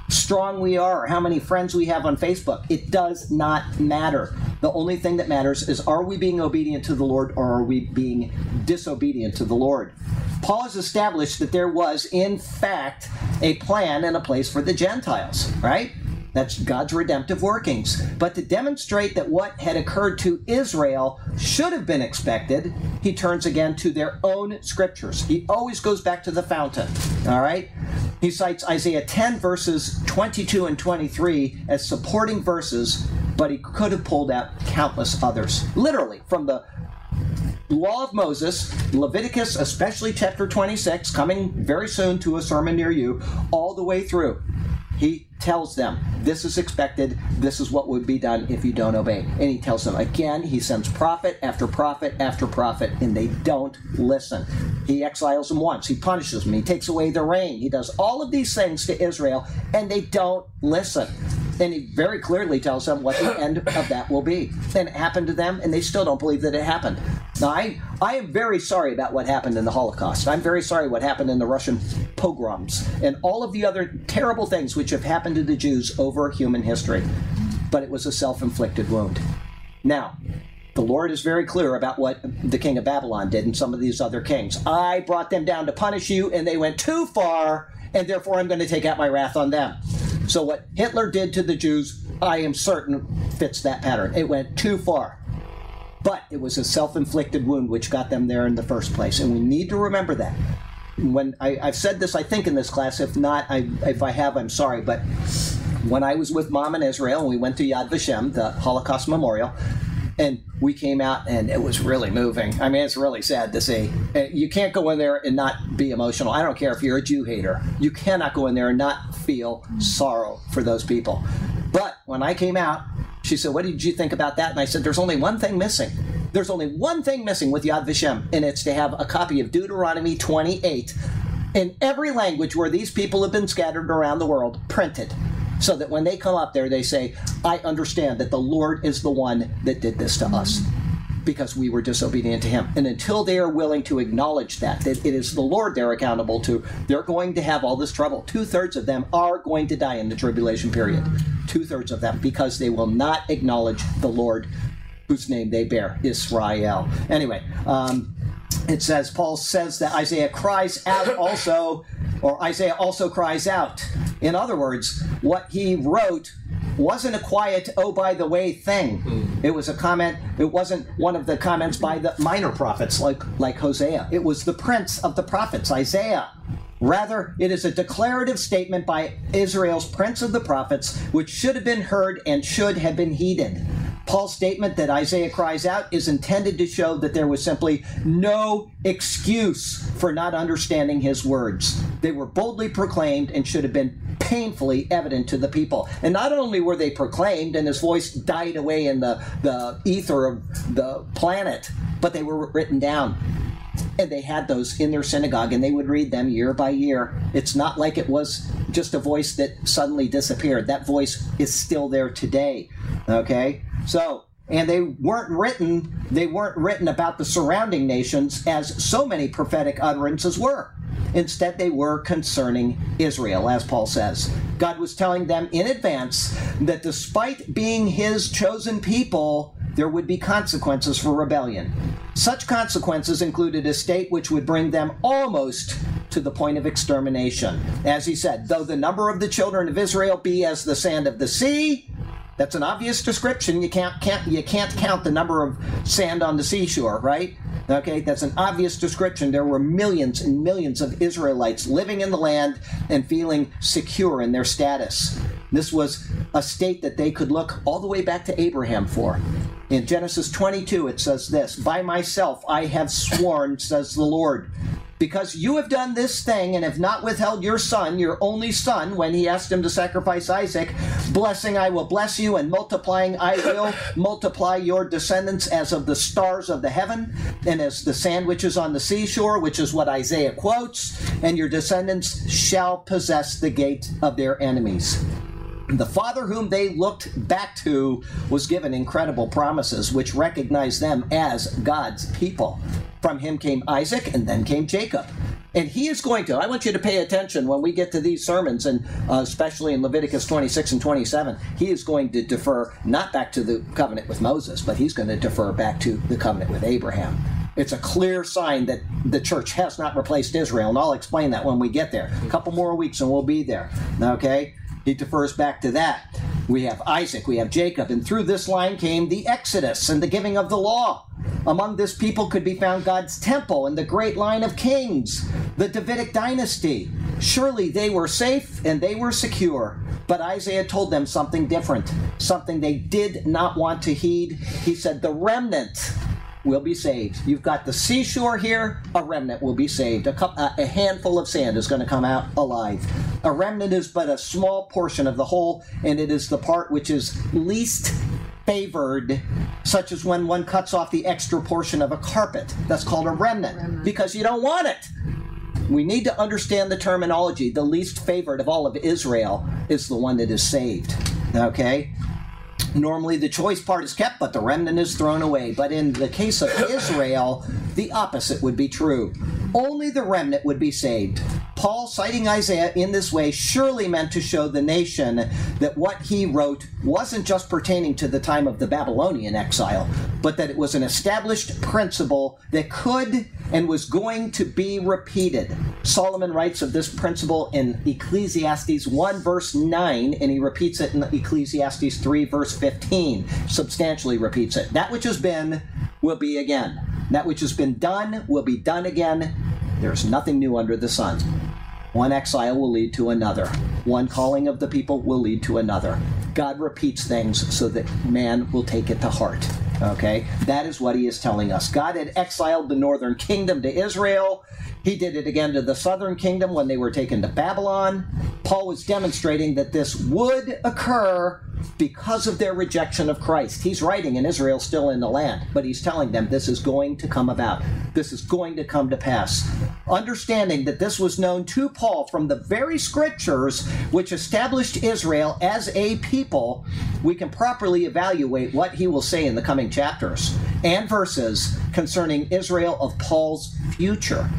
strong we are or how many friends we have on Facebook. It does not matter. The only thing that matters is are we being obedient to the Lord or are we being disobedient to the Lord? Paul has established that there was, in fact, a plan and a place for the Gentiles, right? That's God's redemptive workings. But to demonstrate that what had occurred to Israel should have been expected, he turns again to their own scriptures. He always goes back to the fountain. All right? He cites Isaiah 10, verses 22 and 23 as supporting verses, but he could have pulled out countless others. Literally, from the law of Moses, Leviticus, especially chapter 26, coming very soon to a sermon near you, all the way through. He tells them, This is expected, this is what would be done if you don't obey. And he tells them again, he sends prophet after prophet after prophet, and they don't listen. He exiles them once, he punishes them, he takes away the rain, he does all of these things to Israel, and they don't listen. And he very clearly tells them what the <coughs> end of that will be. And it happened to them, and they still don't believe that it happened. Now, I, I am very sorry about what happened in the Holocaust. I'm very sorry what happened in the Russian pogroms and all of the other terrible things which have happened to the Jews over human history. But it was a self inflicted wound. Now, the Lord is very clear about what the king of Babylon did and some of these other kings. I brought them down to punish you, and they went too far, and therefore I'm going to take out my wrath on them. So what Hitler did to the Jews, I am certain fits that pattern. It went too far. But it was a self-inflicted wound which got them there in the first place, and we need to remember that. When I, have said this, I think in this class. If not, I, if I have, I'm sorry. But when I was with mom in Israel, and we went to Yad Vashem, the Holocaust Memorial, and we came out and it was really moving. I mean, it's really sad to see. You can't go in there and not be emotional. I don't care if you're a Jew hater. You cannot go in there and not feel sorrow for those people. But when I came out, she said, What did you think about that? And I said, There's only one thing missing. There's only one thing missing with Yad Vashem, and it's to have a copy of Deuteronomy 28 in every language where these people have been scattered around the world, printed so that when they come up there, they say, I understand that the Lord is the one that did this to us because we were disobedient to him. And until they are willing to acknowledge that, that it is the Lord they're accountable to, they're going to have all this trouble. Two thirds of them are going to die in the tribulation period. Two thirds of them because they will not acknowledge the Lord whose name they bear, Israel. Anyway, um, it says, Paul says that Isaiah cries out <coughs> also, or Isaiah also cries out. In other words, what he wrote wasn't a quiet, oh, by the way thing. Mm. It was a comment, it wasn't one of the comments by the minor prophets like, like Hosea. It was the prince of the prophets, Isaiah. Rather, it is a declarative statement by Israel's prince of the prophets, which should have been heard and should have been heeded. Paul's statement that Isaiah cries out is intended to show that there was simply no excuse for not understanding his words. They were boldly proclaimed and should have been painfully evident to the people. And not only were they proclaimed and his voice died away in the, the ether of the planet, but they were written down and they had those in their synagogue and they would read them year by year. It's not like it was just a voice that suddenly disappeared. That voice is still there today. Okay? So, and they weren't written they weren't written about the surrounding nations as so many prophetic utterances were. Instead, they were concerning Israel, as Paul says. God was telling them in advance that despite being his chosen people, there would be consequences for rebellion. Such consequences included a state which would bring them almost to the point of extermination. As he said, though the number of the children of Israel be as the sand of the sea, that's an obvious description. You can't, can't you can't count the number of sand on the seashore, right? Okay, that's an obvious description. There were millions and millions of Israelites living in the land and feeling secure in their status. This was a state that they could look all the way back to Abraham for. In Genesis 22, it says this By myself I have sworn, says the Lord because you have done this thing and have not withheld your son, your only son, when he asked him to sacrifice Isaac. Blessing, I will bless you, and multiplying, I will <laughs> multiply your descendants as of the stars of the heaven and as the sand which is on the seashore, which is what Isaiah quotes, and your descendants shall possess the gate of their enemies. The father whom they looked back to was given incredible promises which recognized them as God's people. From him came Isaac, and then came Jacob. And he is going to, I want you to pay attention when we get to these sermons, and uh, especially in Leviticus 26 and 27, he is going to defer not back to the covenant with Moses, but he's going to defer back to the covenant with Abraham. It's a clear sign that the church has not replaced Israel, and I'll explain that when we get there. A couple more weeks and we'll be there. Okay? He defers back to that. We have Isaac, we have Jacob, and through this line came the Exodus and the giving of the law. Among this people could be found God's temple and the great line of kings, the Davidic dynasty. Surely they were safe and they were secure. But Isaiah told them something different, something they did not want to heed. He said, The remnant will be saved. You've got the seashore here, a remnant will be saved. A, cup, uh, a handful of sand is going to come out alive. A remnant is but a small portion of the whole, and it is the part which is least favored, such as when one cuts off the extra portion of a carpet. That's called a remnant, because you don't want it. We need to understand the terminology. The least favored of all of Israel is the one that is saved. Okay? Normally, the choice part is kept, but the remnant is thrown away. But in the case of Israel, the opposite would be true. Only the remnant would be saved. Paul, citing Isaiah in this way, surely meant to show the nation that what he wrote wasn't just pertaining to the time of the Babylonian exile, but that it was an established principle that could and was going to be repeated. Solomon writes of this principle in Ecclesiastes 1, verse 9, and he repeats it in Ecclesiastes 3, verse 15. Substantially repeats it. That which has been will be again. That which has been done will be done again. There's nothing new under the sun. One exile will lead to another. One calling of the people will lead to another. God repeats things so that man will take it to heart. Okay? That is what he is telling us. God had exiled the northern kingdom to Israel. He did it again to the southern kingdom when they were taken to Babylon. Paul was demonstrating that this would occur because of their rejection of Christ. He's writing, and Israel still in the land, but he's telling them this is going to come about. This is going to come to pass. Understanding that this was known to Paul from the very scriptures which established Israel as a people, we can properly evaluate what he will say in the coming chapters and verses concerning Israel of Paul's future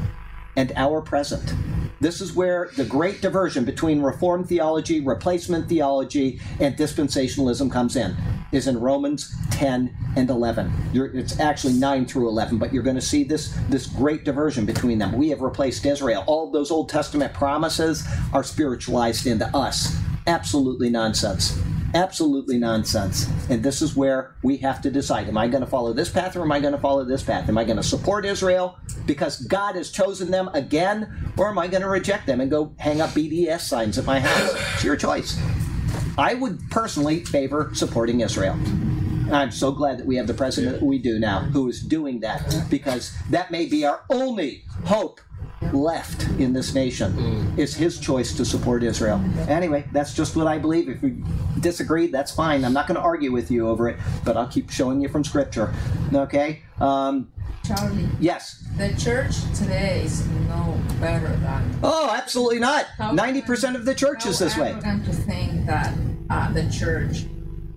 and our present. This is where the great diversion between Reformed theology, replacement theology, and dispensationalism comes in, is in Romans 10 and 11. You're, it's actually 9 through 11, but you're going to see this, this great diversion between them. We have replaced Israel. All those Old Testament promises are spiritualized into us. Absolutely nonsense absolutely nonsense. And this is where we have to decide am I going to follow this path or am I going to follow this path? Am I going to support Israel because God has chosen them again or am I going to reject them and go hang up BDS signs at my house? It's your choice. I would personally favor supporting Israel. I'm so glad that we have the president we do now who is doing that because that may be our only hope left in this nation mm. is his choice to support Israel. Anyway, that's just what I believe. If you disagree, that's fine. I'm not going to argue with you over it, but I'll keep showing you from Scripture. Okay? Um, Charlie. Yes. The church today is no better than. Oh, absolutely not. Ninety percent of the church is this way. I'm to think that uh, the church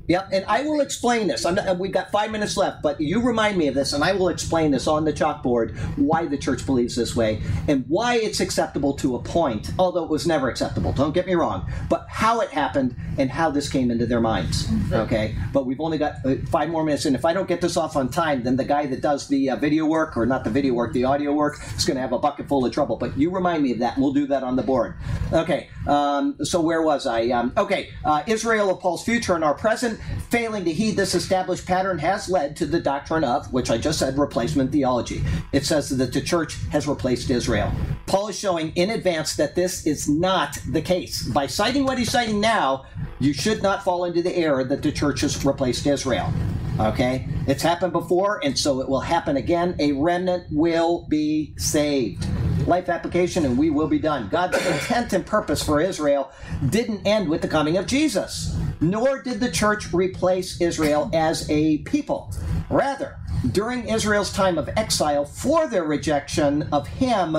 Yep, and I will explain this. Not, we've got five minutes left, but you remind me of this, and I will explain this on the chalkboard why the church believes this way and why it's acceptable to a point, although it was never acceptable. Don't get me wrong, but how it happened and how this came into their minds. Okay, but we've only got uh, five more minutes, and if I don't get this off on time, then the guy that does the uh, video work, or not the video work, the audio work, is going to have a bucket full of trouble. But you remind me of that, and we'll do that on the board. Okay, um, so where was I? Um, okay, uh, Israel of Paul's future and our present Failing to heed this established pattern has led to the doctrine of, which I just said, replacement theology. It says that the church has replaced Israel. Paul is showing in advance that this is not the case. By citing what he's citing now, you should not fall into the error that the church has replaced Israel. Okay? It's happened before, and so it will happen again. A remnant will be saved life application, and we will be done. God's intent and purpose for Israel didn't end with the coming of Jesus, nor did the church replace Israel as a people. Rather, during Israel's time of exile for their rejection of Him,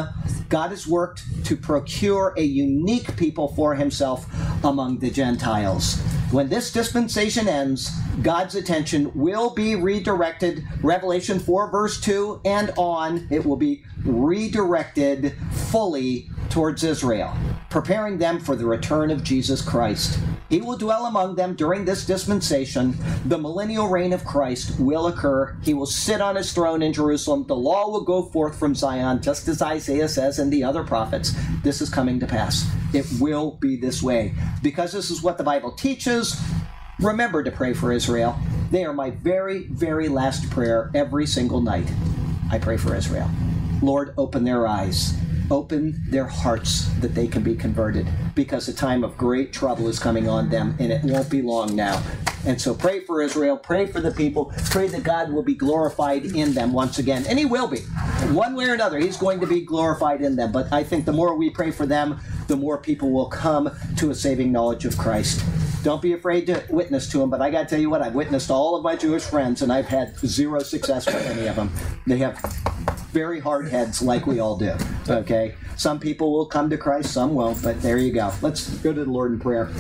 God has worked to procure a unique people for Himself among the Gentiles. When this dispensation ends, God's attention will be redirected. Revelation 4, verse 2 and on, it will be redirected fully towards Israel, preparing them for the return of Jesus Christ. He will dwell among them during this dispensation. The millennial reign of Christ will occur. He will sit on his throne in Jerusalem. The law will go forth from Zion, just as Isaiah says and the other prophets. This is coming to pass. It will be this way. Because this is what the Bible teaches, remember to pray for Israel. They are my very, very last prayer every single night. I pray for Israel. Lord, open their eyes open their hearts that they can be converted because a time of great trouble is coming on them and it won't be long now. And so pray for Israel, pray for the people, pray that God will be glorified in them once again. And He will be. One way or another, He's going to be glorified in them. But I think the more we pray for them, the more people will come to a saving knowledge of Christ. Don't be afraid to witness to them, but I got to tell you what, I've witnessed all of my Jewish friends, and I've had zero success with any of them. They have very hard heads, like we all do. Okay? Some people will come to Christ, some won't, but there you go. Let's go to the Lord in prayer.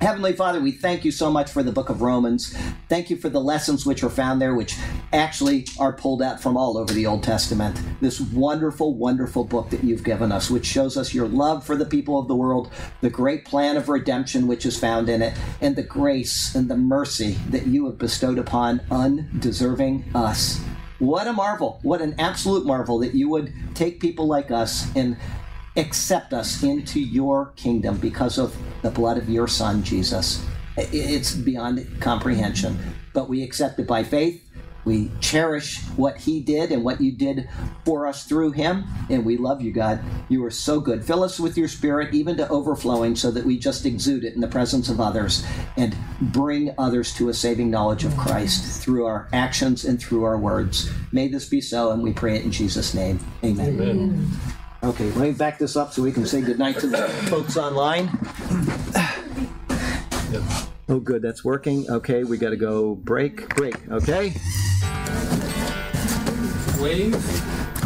Heavenly Father, we thank you so much for the book of Romans. Thank you for the lessons which are found there, which actually are pulled out from all over the Old Testament. This wonderful, wonderful book that you've given us, which shows us your love for the people of the world, the great plan of redemption which is found in it, and the grace and the mercy that you have bestowed upon undeserving us. What a marvel. What an absolute marvel that you would take people like us and accept us into your kingdom because of the blood of your son, Jesus. It's beyond comprehension. But we accept it by faith. We cherish what he did and what you did for us through him. And we love you, God. You are so good. Fill us with your spirit, even to overflowing, so that we just exude it in the presence of others and bring others to a saving knowledge of Christ through our actions and through our words. May this be so, and we pray it in Jesus' name. Amen. Amen. Okay, let me back this up so we can say goodnight to the folks online. Oh, good, that's working. Okay, we got to go break, break. Okay, Wave.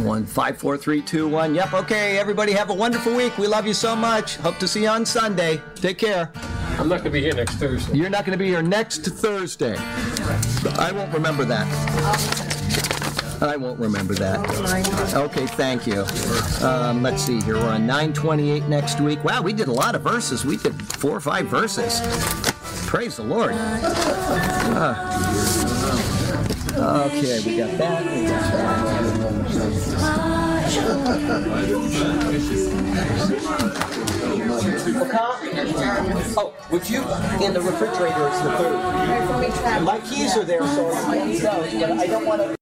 one, five, four, three, two, one. Yep. Okay, everybody have a wonderful week. We love you so much. Hope to see you on Sunday. Take care. I'm not going to be here next Thursday. You're not going to be here next Thursday. I won't remember that. I won't remember that. Okay, thank you. Um, let's see here. We're on 928 next week. Wow, we did a lot of verses. We did four or five verses. Praise the Lord. Ah. okay, we got that. We got that. Oh, would you in the refrigerator is the food. My keys are there, so I don't want to.